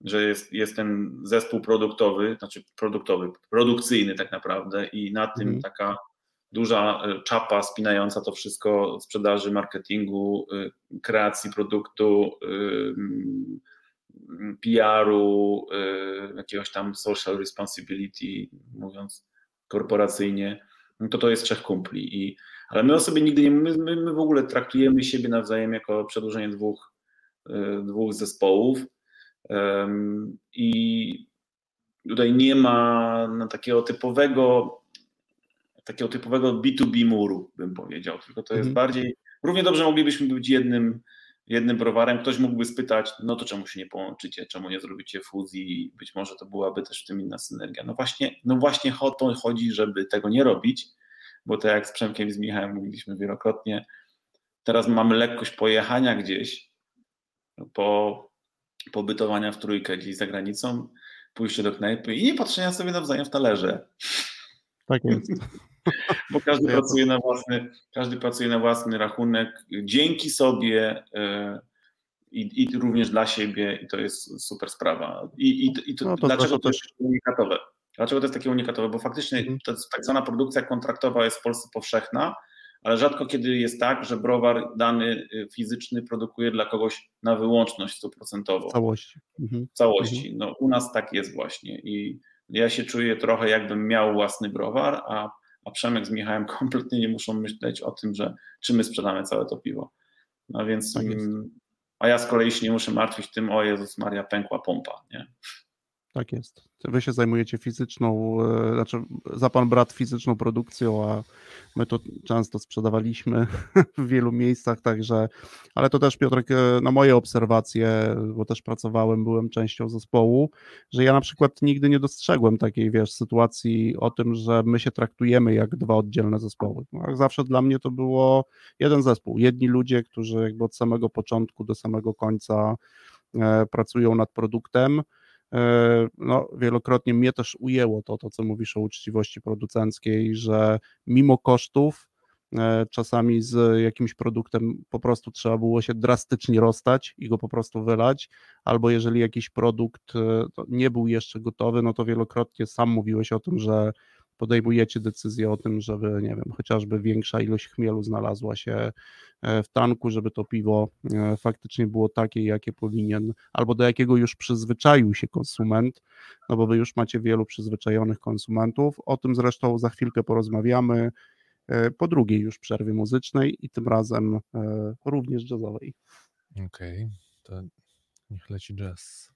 że jest, jest ten zespół produktowy, znaczy produktowy, produkcyjny tak naprawdę i na tym mhm. taka duża e, czapa spinająca to wszystko sprzedaży, marketingu, e, kreacji produktu, PR-u, jakiegoś tam social responsibility, mówiąc korporacyjnie, no to to jest trzech kumpli. I, ale my o sobie nigdy nie, my, my w ogóle traktujemy siebie nawzajem jako przedłużenie dwóch, dwóch zespołów i tutaj nie ma takiego typowego takiego typowego B2B muru, bym powiedział, tylko to jest mhm. bardziej, równie dobrze moglibyśmy być jednym jednym browarem, ktoś mógłby spytać, no to czemu się nie połączycie, czemu nie zrobicie fuzji, być może to byłaby też w tym inna synergia. No właśnie, no właśnie o to chodzi, żeby tego nie robić, bo tak jak z Przemkiem i z Michałem mówiliśmy wielokrotnie, teraz mamy lekkość pojechania gdzieś, po pobytowania w trójkę gdzieś za granicą, pójście do knajpy i nie patrzenia sobie nawzajem w talerze. Tak jest. bo każdy pracuje na własny, każdy pracuje na własny rachunek, dzięki sobie e, i, i również dla siebie i to jest super sprawa. I, i, i to, no to dlaczego to jest unikatowe? Dlaczego to jest takie unikatowe? Bo faktycznie mhm. tak zwana produkcja kontraktowa jest w Polsce powszechna, ale rzadko kiedy jest tak, że browar dany y, fizyczny produkuje dla kogoś na wyłączność stuprocentową. Całości. Mhm. Całości. Mhm. No, u nas tak jest właśnie i ja się czuję trochę jakbym miał własny browar, a a Przemek z Michałem kompletnie nie muszą myśleć o tym, że czy my sprzedamy całe to piwo. No więc, tak mm, a ja z kolei się nie muszę martwić tym, o Jezus Maria, pękła pompa, nie? Tak jest. Wy się zajmujecie fizyczną, e, znaczy za pan brat fizyczną produkcją, a my to często sprzedawaliśmy w wielu miejscach, także, ale to też Piotrek, e, na moje obserwacje, bo też pracowałem, byłem częścią zespołu, że ja na przykład nigdy nie dostrzegłem takiej, wiesz, sytuacji o tym, że my się traktujemy jak dwa oddzielne zespoły. No, zawsze dla mnie to było jeden zespół, jedni ludzie, którzy jakby od samego początku do samego końca e, pracują nad produktem, no, wielokrotnie mnie też ujęło to, to, co mówisz o uczciwości producenckiej, że mimo kosztów e, czasami z jakimś produktem po prostu trzeba było się drastycznie rozstać i go po prostu wylać, albo jeżeli jakiś produkt e, nie był jeszcze gotowy, no to wielokrotnie sam mówiłeś o tym, że podejmujecie decyzję o tym, żeby, nie wiem, chociażby większa ilość chmielu znalazła się e, w tanku, żeby to piwo e, faktycznie było takie, jakie powinien, albo do jakiego już przyzwyczaił się konsument, no bo wy już macie wielu przyzwyczajonych konsumentów. O tym zresztą za chwilkę porozmawiamy e, po drugiej już przerwie muzycznej i tym razem również jazzowej. Okej, okay, to niech leci jazz.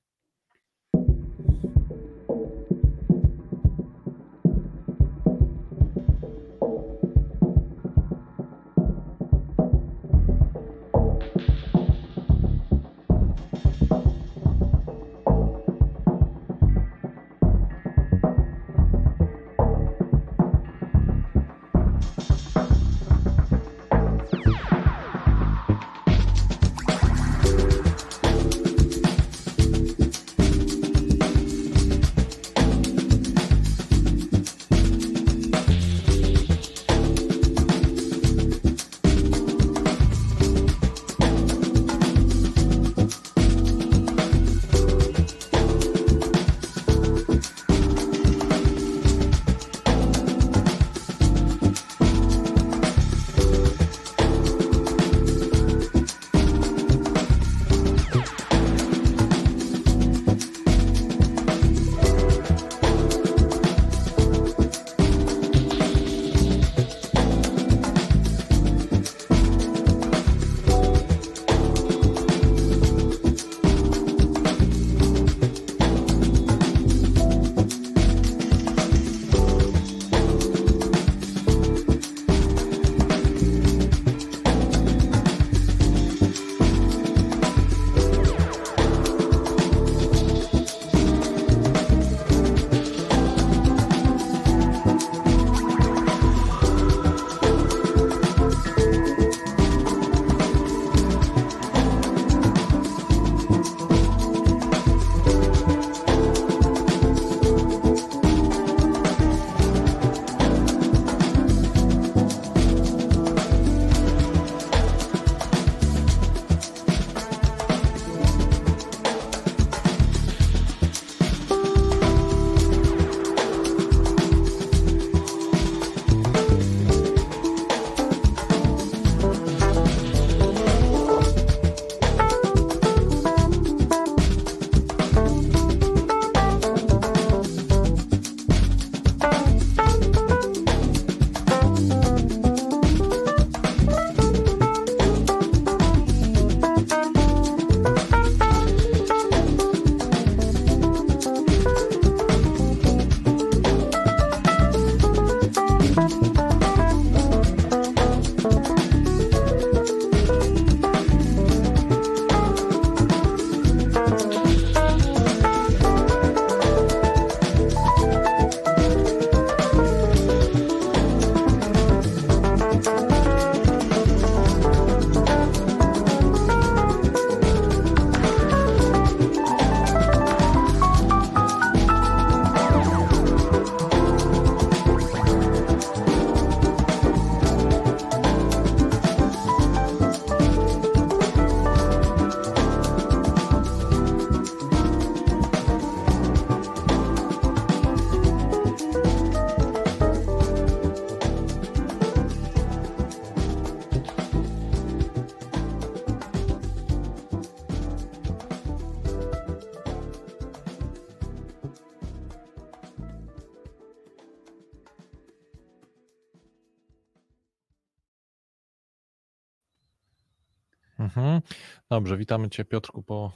Dobrze, witamy Cię Piotrku po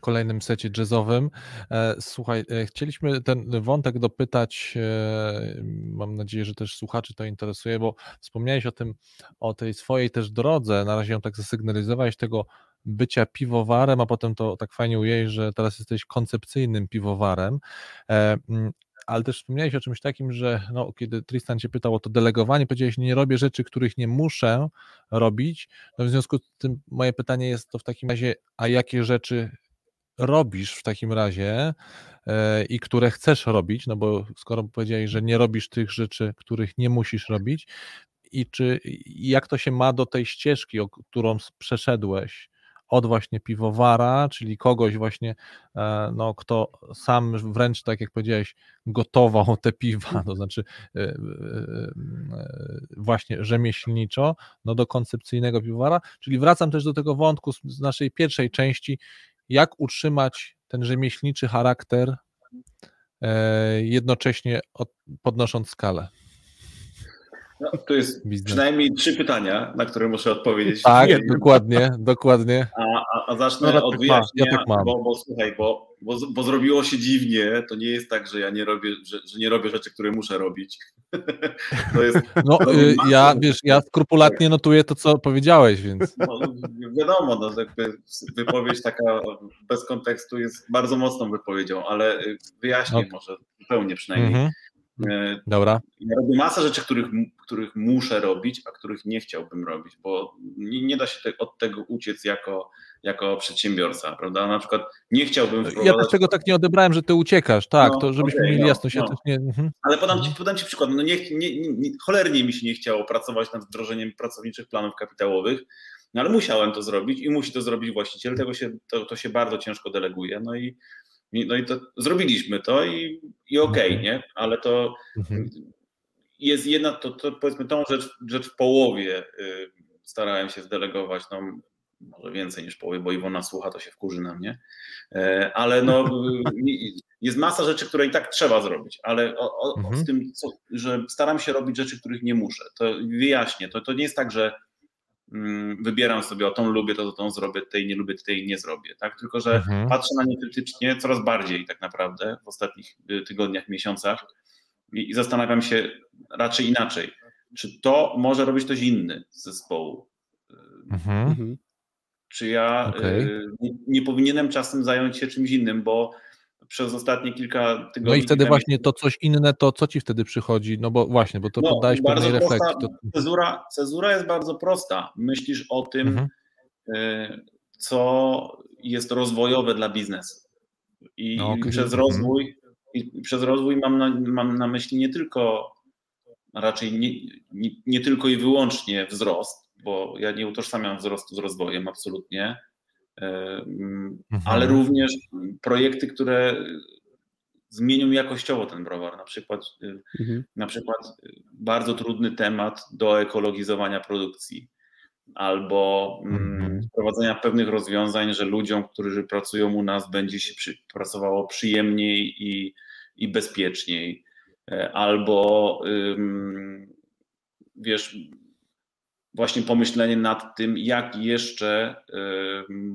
kolejnym secie jazzowym. E, słuchaj, e, chcieliśmy ten wątek dopytać, e, mam nadzieję, że też słuchaczy to interesuje, bo wspomniałeś o tym, o tej swojej też drodze, na razie ją tak zasygnalizowałeś, tego bycia piwowarem, a potem to tak fajnie ujeść, że teraz jesteś koncepcyjnym piwowarem ale też wspomniałeś o czymś takim, że no, kiedy Tristan cię pytał o to delegowanie, powiedziałeś, nie robię rzeczy, których nie muszę robić. No w związku z tym moje pytanie jest to w takim razie, a jakie rzeczy robisz w takim razie yy, i które chcesz robić, no bo skoro powiedziałeś, że nie robisz tych rzeczy, których nie musisz robić i czy jak to się ma do tej ścieżki, o którą przeszedłeś, od właśnie piwowara, czyli kogoś właśnie, e, no, kto sam wręcz, tak jak powiedziałeś, gotował te piwa, to znaczy e, e, właśnie rzemieślniczo, no do koncepcyjnego piwowara, czyli wracam też do tego wątku z naszej pierwszej części, jak utrzymać ten rzemieślniczy charakter jednocześnie podnosząc skalę. No, to jest Biznes. przynajmniej trzy pytania, na które muszę odpowiedzieć. Tak, dokładnie, dokładnie. A, a, a zacznę no, od tak wyjaśnienia, ja tak mam. Bo, bo słuchaj, bo, bo, bo, zrobiło się dziwnie, to nie jest tak, że ja nie robię, że, że nie robię rzeczy, które muszę robić. to jest, no, y, ja, wiesz, ja skrupulatnie notuję to, co powiedziałeś, więc... No, wiadomo, no, jakby wypowiedź taka bez kontekstu jest bardzo mocną wypowiedzią, ale y, wyjaśnię no. może zupełnie przynajmniej. Mhm. E, Dobra. Ja robię masę rzeczy, których, których muszę robić, a których nie chciałbym robić, bo nie, nie da się te, od tego uciec jako, jako przedsiębiorca, prawda? Na przykład nie chciałbym wprowadzać... Ja też tego tak nie odebrałem, że ty uciekasz, tak, no, to żebyśmy okay, mieli no, jasność. No. Ja nie... Mhm. Ale podam ci, podam ci przykład, no nie, nie, nie, cholernie mi się nie chciało pracować nad wdrożeniem pracowniczych planów kapitałowych, no ale musiałem to zrobić i musi to zrobić właściciel, tego się, to, to się bardzo ciężko deleguje, no i no i to zrobiliśmy to i, i okej, okay, mhm. nie? Ale to mhm. jest jedna, to, to powiedzmy tą rzecz, rzecz w połowie y, starałem się zdelegować, no może więcej niż połowie, bo Iwona słucha, to się wkurzy na mnie, e, ale no jest masa rzeczy, które i tak trzeba zrobić, ale o, o, mhm. z tym, co, że staram się robić rzeczy, których nie muszę, to wyjaśnię, to, to nie jest tak, że wybieram sobie, o tą lubię, to, to tą zrobię, tej nie lubię, tej nie zrobię, tak? Tylko, że mhm. patrzę na nie krytycznie coraz bardziej tak naprawdę w ostatnich y, tygodniach, miesiącach i, i zastanawiam się raczej inaczej. Czy to może robić ktoś inny z zespołu? Y, mhm. mhm. Czy ja okay. nie, nie powinienem czasem zająć się czymś innym, bo przez ostatnie kilka tygodni. No i wtedy właśnie to coś inne, to co ci wtedy przychodzi? No bo właśnie, bo to no, poddałeś pewnej refleksji. To... Cezura, cezura jest bardzo prosta. Myślisz o tym, mhm. Y, co jest rozwojowe dla biznesu. I no, okay. przez mhm. rozwój, i przez rozwój mam na, mam na myśli nie tylko, raczej nie, nie, nie tylko i wyłącznie wzrost, bo ja nie utożsamiam wzrostu z rozwojem absolutnie, mhm. ale również projekty, które zmienią jakościowo ten browar. Na przykład, mhm. na przykład bardzo trudny temat do ekologizowania produkcji albo mhm. wprowadzenia pewnych rozwiązań, że ludziom, którzy pracują u nas, będzie się przy, pracowało przyjemniej i, i bezpieczniej. E, albo wiesz, właśnie pomyślenie nad tym, jak jeszcze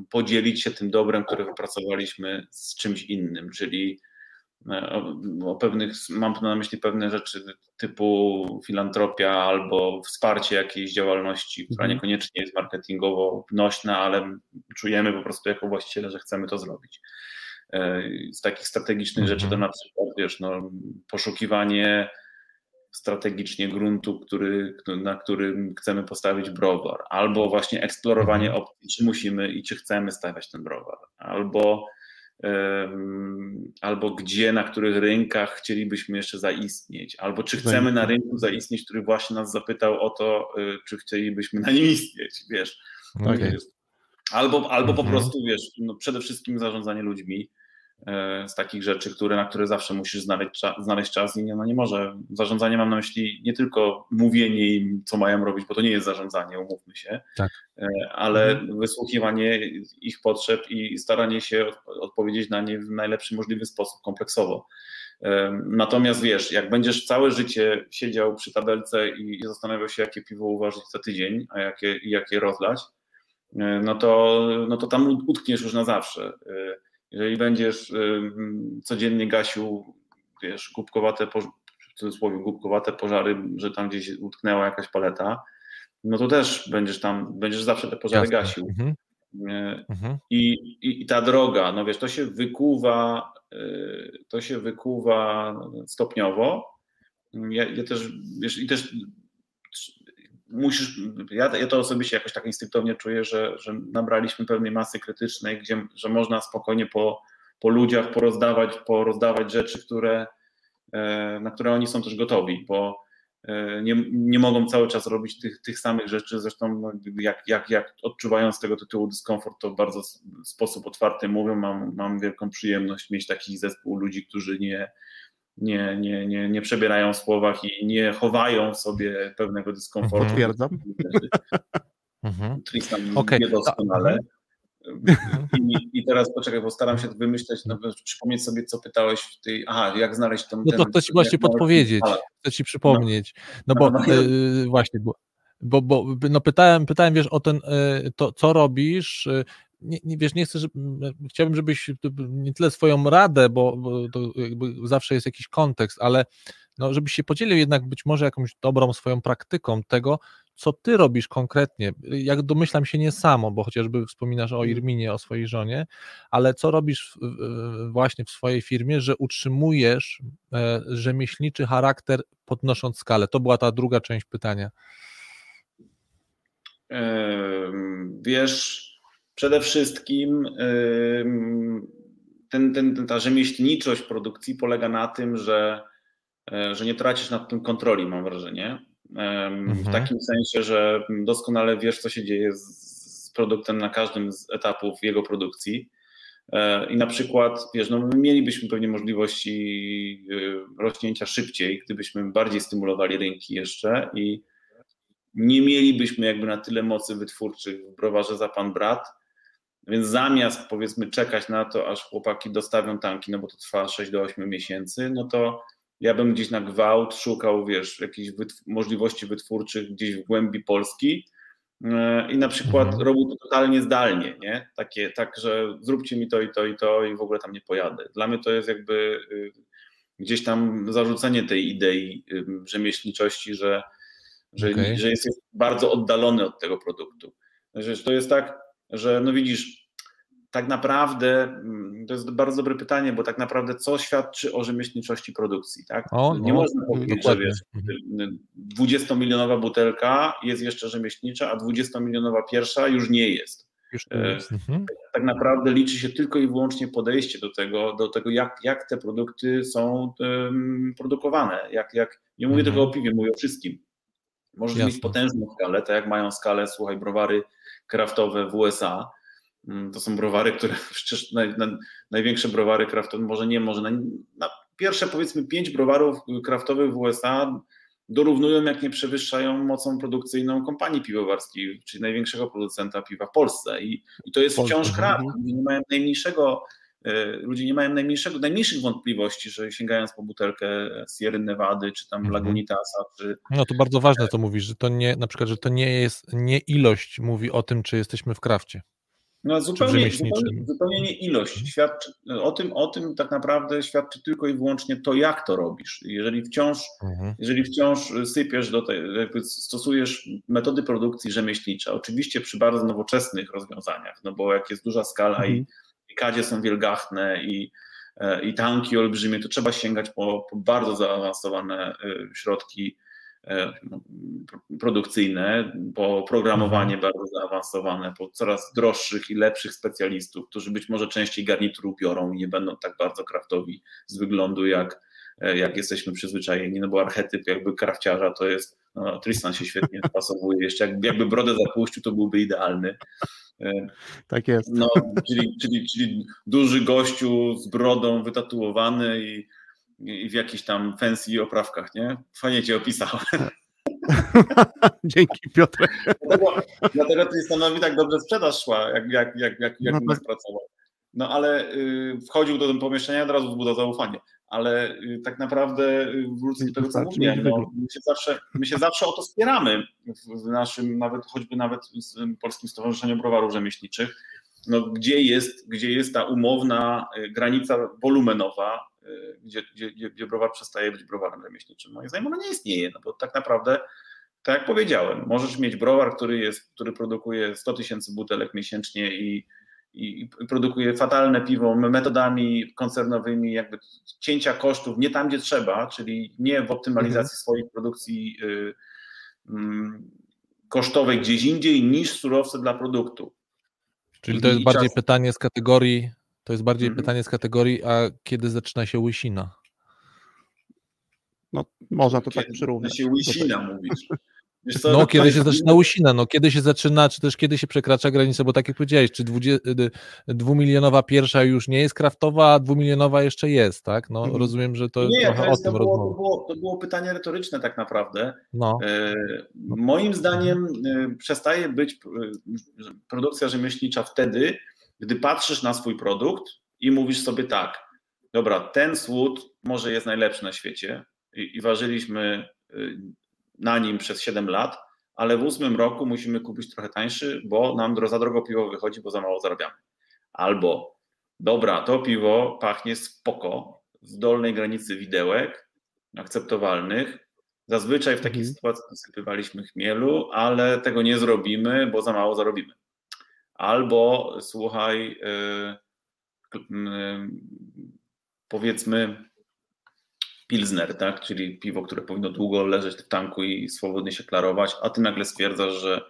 podzielić się tym dobrem, które wypracowaliśmy z czymś innym, czyli o, o, pewnych, mam na myśli pewne rzeczy typu filantropia albo wsparcie jakiejś działalności, która mhm. niekoniecznie jest marketingowo nośna, ale czujemy po prostu jako właściciele, że chcemy to zrobić. Z takich strategicznych rzeczy to mhm. na przykład, wiesz, no, poszukiwanie strategicznie gruntu, który, na którym chcemy postawić browar, albo właśnie eksplorowanie mhm. opcji, czy musimy i czy chcemy stawiać ten browar, albo, um, albo gdzie, na których rynkach chcielibyśmy jeszcze zaistnieć, albo czy chcemy na rynku zaistnieć, który właśnie nas zapytał o to, y, czy chcielibyśmy na nim istnieć, wiesz. Okay. Albo, albo po mhm. prostu, wiesz, no przede wszystkim zarządzanie ludźmi, z takich rzeczy, które, na które zawsze musisz znaleźć, znaleźć czas i nie, no nie może. Zarządzanie mam na myśli nie tylko mówienie im, co mają robić, bo to nie jest zarządzanie, umówmy się, tak. E, ale mhm. wysłuchiwanie ich potrzeb i staranie się odpowiedzieć na nie w najlepszy możliwy sposób, kompleksowo. E, natomiast wiesz, jak będziesz całe życie siedział przy tabelce i zastanawiał się, jakie piwo uważać za tydzień, a jakie, jakie rozlać, no to, no to tam utkniesz już na zawsze. Jeżeli będziesz codziennie gasił, wiesz, głupkowate, w cudzysłowie, głupkowate pożary, że tam gdzieś utknęła jakaś paleta, no to też będziesz tam, będziesz zawsze te pożary Jasne. gasił. Mhm. mhm. I, i, I, ta droga, no wiesz, to się wykuwa, e, to się wykuwa stopniowo. Ja, ja też, wiesz, i też musisz, ja, ja to osobiście jakoś tak instynktownie czuję, że, że nabraliśmy pewnej masy krytycznej, gdzie, że można spokojnie po, po ludziach porozdawać, porozdawać rzeczy, które, e, na które oni są też gotowi, bo e, nie, nie mogą cały czas robić tych, tych samych rzeczy. Zresztą, no, jak, jak, jak odczuwają z tego tytułu dyskomfort, to w bardzo sposób otwarty mówią. Mam, mam wielką przyjemność mieć taki zespół ludzi, którzy nie, nie, nie, nie, nie przebierają w słowach i nie chowają sobie pewnego dyskomfortu. Potwierdzam. Mhm. Tristan okay. doskonale. Mhm. I, I, teraz poczekaj, bo staram się wymyśleć, no, przypomnieć sobie, co pytałeś w tej. Aha, jak znaleźć tą. No to chcę ci właśnie podpowiedzieć, chcę ci przypomnieć. No, no bo no, no, yy, właśnie, bo, bo, bo no pytałem, pytałem, wiesz, o ten, yy, to co robisz, yy, nie, nie, wiesz, nie chcę, żeby, chciałbym, żebyś nie tyle swoją radę, bo, bo to zawsze jest jakiś kontekst, ale no, żebyś się podzielił jednak być może jakąś dobrą swoją praktyką tego, co ty robisz konkretnie. Jak domyślam się nie samo, bo chociażby wspominasz o mm. Irminie, o swojej żonie, ale co robisz właśnie w swojej firmie, że utrzymujesz e, rzemieślniczy charakter podnosząc skalę? To była ta druga część pytania. Wiesz, Przede wszystkim ten, ten, ta rzemieślniczość produkcji polega na tym, że, e, że nie tracisz nad tym kontroli, mam wrażenie. Mhm. W takim sensie, że doskonale wiesz, co się dzieje z, produktem na każdym z etapów jego produkcji. E, I na przykład, wiesz, no my mielibyśmy pewnie możliwości e, rośnięcia szybciej, gdybyśmy bardziej stymulowali rynki jeszcze i nie mielibyśmy jakby na tyle mocy wytwórczych w browarze za pan brat, więc zamiast powiedzmy czekać na to, aż chłopaki dostawią tanki, no bo to trwa 6 do 8 miesięcy, no to ja bym gdzieś na gwałt szukał, wiesz, jakichś wytw możliwości wytwórczych gdzieś w głębi Polski yy, i na przykład mhm. robił to totalnie zdalnie, nie? Takie, tak, że zróbcie mi to i to i to i w ogóle tam nie pojadę. Dla mnie to jest jakby yy, gdzieś tam zarzucenie tej idei yy, rzemieślniczości, że, że, okay. że jest, jest bardzo oddalony od tego produktu. Że to jest tak, że no widzisz, tak naprawdę, mm, to jest bardzo dobre pytanie, bo tak naprawdę co świadczy o rzemieślniczości produkcji, tak? O, nie no, można powiedzieć, dokładnie. że wiesz, 20-milionowa butelka jest jeszcze rzemieślnicza, a 20-milionowa pierwsza już nie jest. Już nie jest. E, mhm. Tak naprawdę liczy się tylko i wyłącznie podejście do tego, do tego jak, jak te produkty są um, produkowane. Jak, jak, nie mówię mhm. tego o piwie, mówię o wszystkim. Możesz Jasne. mieć potężną skalę, tak jak mają skalę, słuchaj, browary kraftowe w USA. Mm, to są browary, które przecież naj, naj, największe browary kraftowe, może nie, może na, na pierwsze powiedzmy pięć browarów kraftowych w USA dorównują, jak nie przewyższają mocą produkcyjną kompanii piwowarskiej, czyli największego producenta piwa w Polsce. I, i to jest wciąż kraft. Mhm. Nie mają najmniejszego ludzie nie mają najmniejszego, najmniejszych wątpliwości, że sięgając po butelkę Sierra Nevady, czy tam mhm. Lagunitasa, czy... No to bardzo ważne to mówisz, że to nie, na przykład, że to nie jest, nie ilość mówi o tym, czy jesteśmy w krafcie. No, zupełnie, zupełnie, zupełnie nie ilość. Mhm. Świadczy, o, tym, o tym tak naprawdę świadczy tylko i wyłącznie to, jak to robisz. Jeżeli wciąż, mhm. jeżeli wciąż sypiesz do tej, stosujesz metody produkcji rzemieślnicze, oczywiście przy bardzo nowoczesnych rozwiązaniach, no bo jak jest duża skala mhm. i kadzie są wielgachne i, e, i tanki olbrzymie, to trzeba sięgać po, po bardzo zaawansowane e, środki E, produkcyjne, po programowanie mhm. bardzo zaawansowane, po coraz droższych i lepszych specjalistów, którzy być może częściej garnituru biorą i nie będą tak bardzo kraftowi z wyglądu, jak, jak jesteśmy przyzwyczajeni, no bo archetyp jakby krafciarza to jest, no, Tristan się świetnie pasowuje, jeszcze jakby, jakby brodę zapuścił, to byłby idealny. E, tak jest. No, czyli, czyli, czyli duży gościu z brodą wytatuowany i i w jakichś tam fancy oprawkach, nie? Fajnie cię opisałem. Dzięki Piotr. Dlatego, dlatego Tristanowi tak dobrze sprzedaż szła, jak, jak, jak, jak, jak no tak. pracował. No ale y, wchodził do tego pomieszczenia, od razu wzbudzał zaufanie. Ale y, tak naprawdę y, wrócę do tego, co mówiłem. No, my, się zawsze, my się zawsze o to spieramy w, naszym, nawet choćby nawet w Polskim Stowarzyszeniu Browarów Rzemieślniczych, no, gdzie, jest, gdzie jest ta umowna y, granica wolumenowa, Y, gdzie, gdzie, gdzie browar przestaje być browarem rzemieślniczym. Moim zdaniem ona nie istnieje, no bo tak naprawdę, tak jak powiedziałem, możesz mieć browar, który, jest, który produkuje 100 tysięcy butelek miesięcznie i, i, i, produkuje fatalne piwo metodami koncernowymi, jakby cięcia kosztów nie tam, gdzie trzeba, czyli nie w optymalizacji mhm. swojej produkcji y, y, kosztowej gdzieś indziej niż surowce dla produktu. Czyli to jest bardziej czas... pytanie z kategorii to jest bardziej mhm. pytanie z kategorii, a kiedy zaczyna się łysina? No, można to tak przyrównać. się łysina Co, no, kiedy się zaczyna łysina, no, kiedy się zaczyna, czy też kiedy się przekracza granicę, bo tak jak powiedziałeś, czy dwumilionowa pierwsza już nie jest kraftowa, a dwumilionowa jeszcze jest, tak? No, mhm. rozumiem, że to nie, trochę to jest, o tym to było, to było, to było, pytanie retoryczne tak naprawdę. No. E, moim zdaniem e, przestaje być e, produkcja rzemieślnicza wtedy, gdy patrzysz na swój produkt i mówisz sobie tak, dobra, ten słód może jest najlepszy na świecie i, i ważyliśmy y, na nim przez 7 lat, ale w ósmym roku musimy kupić trochę tańszy, bo nam za drogo piwo wychodzi, bo za mało zarabiamy. Albo dobra, to piwo pachnie spoko, w dolnej granicy widełek, akceptowalnych. Zazwyczaj w takiej mhm. sytuacji nasypywaliśmy chmielu, ale tego nie zrobimy, bo za mało zarobimy albo słuchaj, y, y, powiedzmy pilsner, tak? czyli piwo, które powinno długo leżeć w tanku i swobodnie się klarować, a ty nagle stwierdzasz, że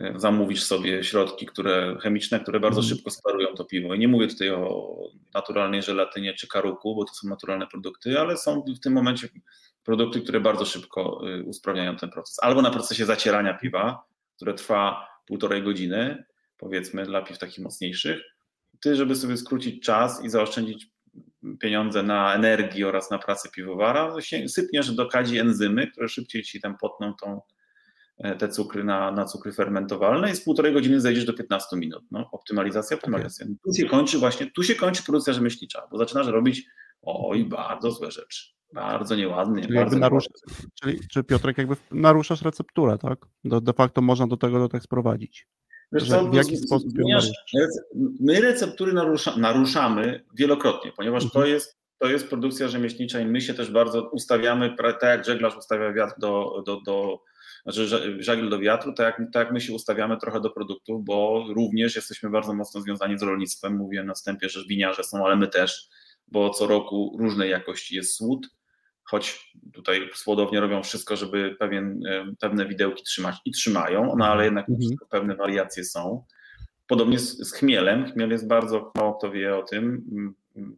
y, zamówisz sobie środki które, chemiczne, które bardzo mm. szybko sparują to piwo. I nie mówię tutaj o naturalnej żelatynie czy karuku, bo to są naturalne produkty, ale są w tym momencie produkty, które bardzo szybko usprawniają ten proces. Albo na procesie zacierania piwa, które trwa półtorej godziny, powiedzmy, dla piw takich mocniejszych. Ty, żeby sobie skrócić czas i zaoszczędzić pieniądze na energii oraz na pracę piwowara, sypniesz do kadzi enzymy, które szybciej ci tam potną tą, e, te cukry na, na cukry fermentowalne i z półtorej godziny zejdziesz do 15 minut. No, optymalizacja, optymalizacja. Tu się kończy właśnie, tu się kończy produkcja rzemieślnicza, bo zaczynasz robić oj, bardzo złe rzeczy. Bardzo nieładnie. Czyli, bardzo narusza, czyli czy Piotrek jakby naruszasz recepturę, tak? De, de facto można do tego do tak sprowadzić. Wiesz co, w jaki sposób My receptury narusza, naruszamy wielokrotnie, ponieważ mhm. to, jest, to jest produkcja rzemieślnicza i my się też bardzo ustawiamy, tak jak żeglarz ustawia wiatr do, do, do znaczy żagiel do wiatru, tak jak, tak my się ustawiamy trochę do produktów, bo również jesteśmy bardzo mocno związani z rolnictwem. Mówiłem na wstępie, że winiarze są, ale my też, bo co roku różnej jakości jest słód choć tutaj słodownie robią wszystko, żeby pewien, e, pewne widełki trzymać i trzymają, no ale jednak mhm. pewne wariacje są. Podobnie z, z chmielem. Chmiel jest bardzo, mało kto wie o tym,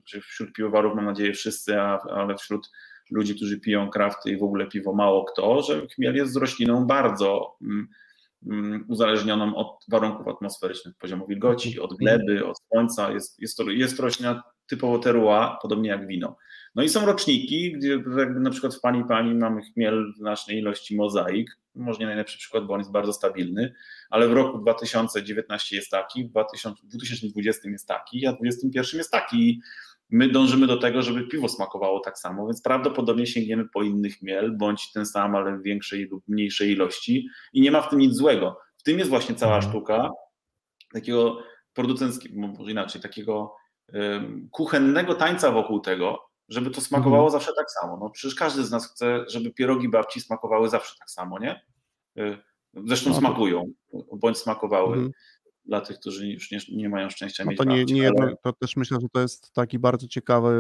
że wśród piwowarów mam nadzieję wszyscy, a, ale wśród ludzi, którzy piją krafty i w ogóle piwo mało kto, że chmiel jest z rośliną bardzo um, uzależnioną od warunków atmosferycznych, poziomu wilgoci, od gleby, od słońca. Jest, jest, to, jest roślina typowo terroir, podobnie jak wino. No i są roczniki, gdzie na przykład w Pani Pani mamy chmiel w znacznej ilości mozaik, może nie najlepszy przykład, bo on jest bardzo stabilny, ale w roku 2019 jest taki, w 2020 jest taki, a w 2021 jest taki. My dążymy do tego, żeby piwo smakowało tak samo, więc prawdopodobnie sięgniemy po inny chmiel, bądź ten sam, ale w większej lub mniejszej ilości i nie ma w tym nic złego. W tym jest właśnie cała mhm. sztuka takiego producencki, może inaczej, takiego kuchennego tańca wokół tego, żeby to smakowało mhm. zawsze tak samo. No przecież każdy z nas chce, żeby pierogi babci smakowały zawsze tak samo, nie? Y, zresztą no, smakują, bądź smakowały. Mhm. Dla tych, którzy już nie, nie mają szczęścia no mieć to nie, babci, nie ale... to też myślę, że to jest taki bardzo ciekawy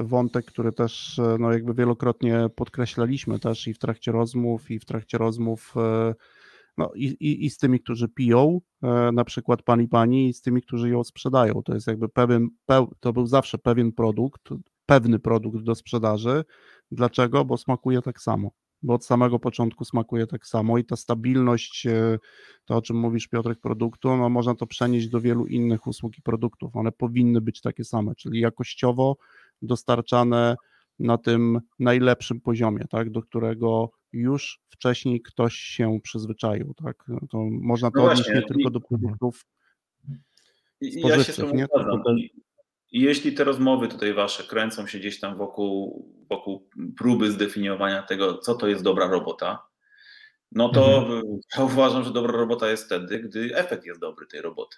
y, wątek, który też y, no jakby wielokrotnie podkreślaliśmy też i w trakcie rozmów, i w trakcie rozmów no i, i, i z tymi, którzy piją, na przykład pani pani, i z tymi, którzy ją sprzedają. To jest jakby pewien, to był zawsze pewien produkt, pewny produkt do sprzedaży. Dlaczego? Bo smakuje tak samo. Bo od samego początku smakuje tak samo i ta stabilność, e, to o czym mówisz Piotrek, produktu, no można to przenieść do wielu innych usług i produktów. One powinny być takie same, czyli jakościowo dostarczane na tym najlepszym poziomie, tak, do którego już wcześniej ktoś się przyzwyczaił, tak? To można to no odnieść nie tylko do produktów spożywczych, ja nie? Jeśli te rozmowy tutaj wasze kręcą się gdzieś tam wokół, wokół próby zdefiniowania tego, co to jest dobra robota, no to mhm. ja uważam, że dobra robota jest wtedy, gdy efekt jest dobry tej roboty.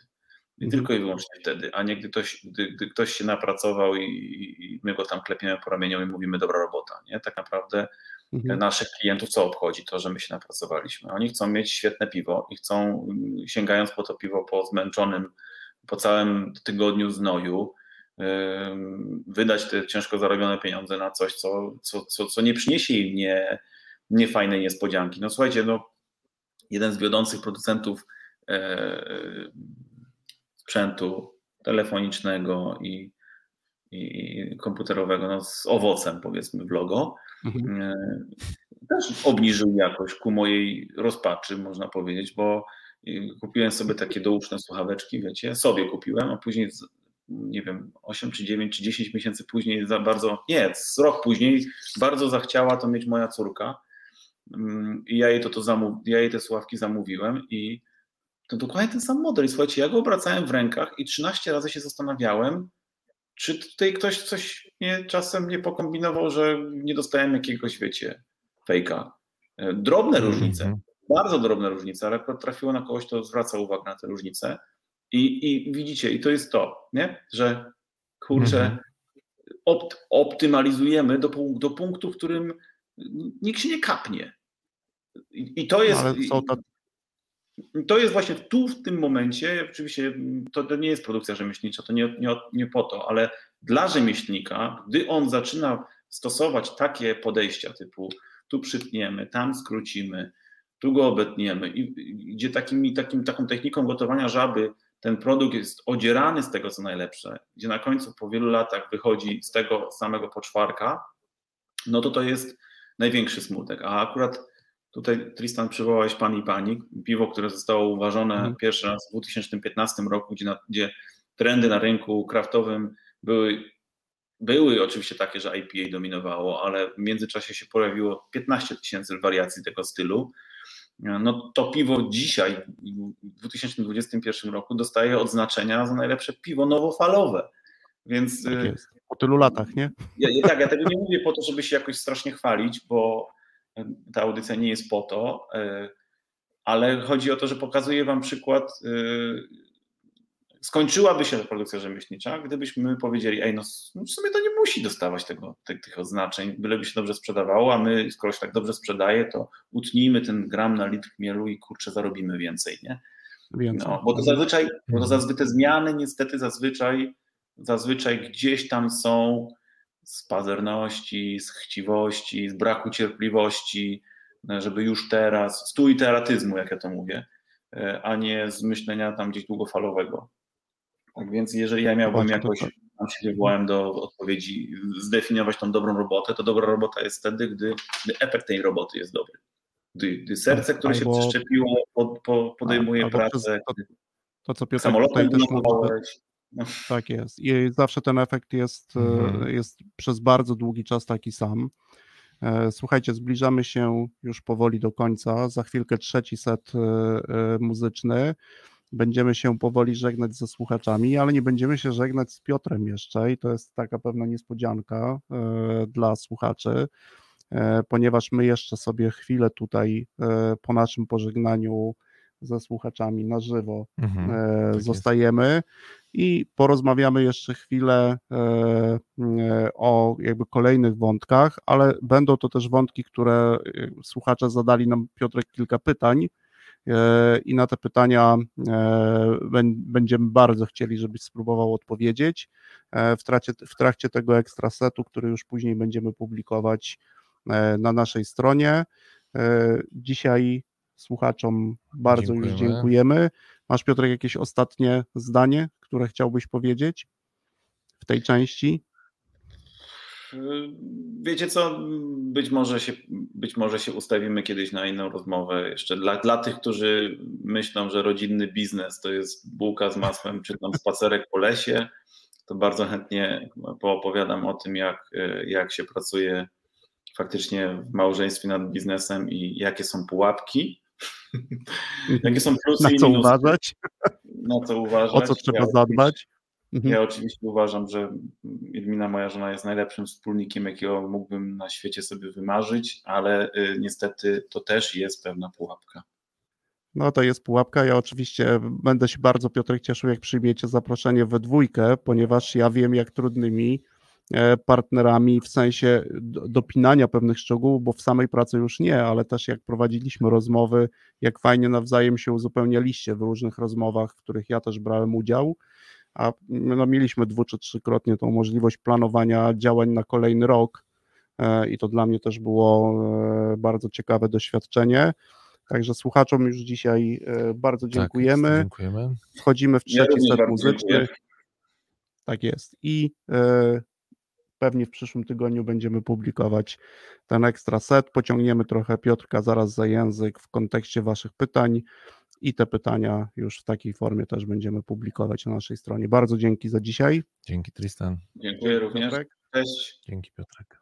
I mhm. tylko i wyłącznie wtedy, a nie gdy ktoś, gdy, gdy ktoś się napracował i, i, my go tam klepiemy po ramieniu i mówimy dobra robota. Nie? Tak naprawdę mhm. naszych klientów co obchodzi to, że my się napracowaliśmy. Oni chcą mieć świetne piwo i chcą, sięgając po to piwo po zmęczonym, po całym tygodniu znoju, wydać te ciężko zarobione pieniądze na coś, co, co, co, co nie przyniesie im nie, niefajnej niespodzianki. No słuchajcie, no, jeden z wiodących producentów e, sprzętu telefonicznego i, i komputerowego no, z owocem, powiedzmy, w logo, mhm. E, też obniżył jakoś ku mojej rozpaczy, można powiedzieć, bo kupiłem sobie takie douczne słuchaweczki, wiecie, sobie kupiłem, a później nie wiem, 8 czy 9 czy 10 miesięcy później za bardzo, nie, z rok później bardzo zachciała to mieć moja córka mm, i ja jej to, to zamów, ja jej te słuchawki zamówiłem i to dokładnie ten sam model. I słuchajcie, ja go obracałem w rękach i 13 razy się zastanawiałem, czy tutaj ktoś coś nie, czasem nie pokombinował, że nie dostałem jakiegoś, wiecie, fejka. E, drobne -hmm. różnice, bardzo drobne różnice, ale trafiło na kogoś, kto zwraca uwagę na te różnice. I, I widzicie, i to jest to, nie? że kurczę, -hmm. opt, optymalizujemy do, do punktu, w którym nikt się nie kapnie. I, i to no, jest. to jest właśnie tu, w tym momencie, oczywiście to, to nie jest produkcja rzemieślnicza, to nie, nie, nie po to, ale dla rzemieślnika, gdy on zaczyna stosować takie podejścia typu tu przytniemy, tam skrócimy, tu go obetniemy i gdzie takimi, takim, taką techniką gotowania żaby ten produkt jest odzierany z tego, co najlepsze, gdzie na końcu po wielu latach wychodzi z tego samego poczwarka, no to to jest największy smutek. A akurat Tutaj Tristan przywołałeś Pan i Pani, piwo, które zostało uważone mhm. pierwszy raz w 2015 roku, gdzie, na, gdzie trendy na rynku kraftowym były, były oczywiście takie, że IPA dominowało, ale w międzyczasie się pojawiło 15 tysięcy wariacji tego stylu. No to piwo dzisiaj, w 2021 roku, dostaje odznaczenia za najlepsze piwo nowofalowe. Więc. Tak jest. Po tylu latach, nie? Ja, tak, ja tego nie mówię po to, żeby się jakoś strasznie chwalić, bo ta audycja nie jest po to, e, ale chodzi o to, że pokazuję Wam przykład. E, skończyłaby się produkcja rzemieślnicza, gdybyśmy powiedzieli, ej, no w sumie to nie musi dostawać tego, tych, tych oznaczeń, byleby się dobrze sprzedawało, a my, skoro się tak dobrze sprzedaje, to utnijmy ten gram na litr chmielu i kurczę, zarobimy więcej, nie? No, bo to zazwyczaj, bo to zazwyczaj te zmiany niestety zazwyczaj, zazwyczaj gdzieś tam są z pazerności, z chciwości, z braku cierpliwości, żeby już teraz, z tuiteratyzmu, jak ja to mówię, e, a nie z myślenia tam gdzieś długofalowego. Tak więc jeżeli ja miałbym jakoś, tam się do odpowiedzi, zdefiniować tą dobrą robotę, to dobra robota jest wtedy, gdy, gdy efekt tej roboty jest dobry. Gdy, gdy serce, które Albo... się przeszczepiło, pod, po, podejmuje Albo pracę, to, to, co Piotr tutaj też mówił, no. Tak jest. I zawsze ten efekt jest, e, mhm. jest przez bardzo długi czas taki sam. E, słuchajcie, zbliżamy się już powoli do końca. Za chwilkę trzeci set e, muzyczny. Będziemy się powoli żegnać ze słuchaczami, ale nie będziemy się żegnać z Piotrem jeszcze i to jest taka pewna niespodzianka dla słuchaczy, ponieważ my jeszcze sobie chwilę tutaj po naszym pożegnaniu ze słuchaczami na żywo Mhm, e, tak zostajemy i porozmawiamy jeszcze chwilę e, e, o jakby kolejnych wątkach, ale będą to też wątki, które e, słuchacze zadali nam Piotrek kilka pytań. e, i na te pytania e, bę- będziemy bardzo chcieli, żebyś spróbował odpowiedzieć e, w trakcie, w trakcie tego ekstrasetu, który już później będziemy publikować e, na naszej stronie. E, Dzisiaj słuchaczom bardzo już Dziękujemy. dziękujemy. Masz Piotrek jakieś ostatnie zdanie, które chciałbyś powiedzieć w tej części? Wiecie co, być może, się, być może się ustawimy kiedyś na inną rozmowę. Jeszcze dla, dla tych, którzy myślą, że rodzinny biznes to jest bułka z masłem, czy tam spacerek po lesie, to bardzo chętnie poopowiadam o tym, jak, jak się pracuje faktycznie w małżeństwie nad biznesem i jakie są pułapki, jakie są plusy Na i co minusy, uważać? na co uważać. O co trzeba zadbać? Mhm. ja oczywiście uważam, że Edmina, moja żona, jest najlepszym wspólnikiem, jakiego mógłbym na świecie sobie wymarzyć, ale y, niestety to też jest pewna pułapka. No to jest pułapka. Ja oczywiście będę się bardzo, Piotrek, cieszył, jak przyjmiecie zaproszenie we dwójkę, ponieważ ja wiem, jak trudnymi e, partnerami w sensie do- dopinania pewnych szczegółów, bo w samej pracy już nie, ale też jak prowadziliśmy rozmowy, jak fajnie nawzajem się uzupełnialiście w różnych rozmowach, w których ja też brałem udział, a no, mieliśmy dwu czy trzykrotnie tą możliwość planowania działań na kolejny rok e, i to dla mnie też było e, bardzo ciekawe doświadczenie. Także słuchaczom już dzisiaj e, bardzo Tak, dziękujemy. dziękujemy. Wchodzimy w Ja trzeci również set muzyczny. Tak jest. I e, pewnie w przyszłym tygodniu będziemy publikować ten ekstra set. Pociągniemy trochę Piotrka zaraz za język w kontekście Waszych pytań i te pytania już w takiej formie też będziemy publikować na naszej stronie. Bardzo dzięki za dzisiaj. Dzięki Tristan. Dziękuję również. Piotrek. Cześć. Dzięki Piotrek.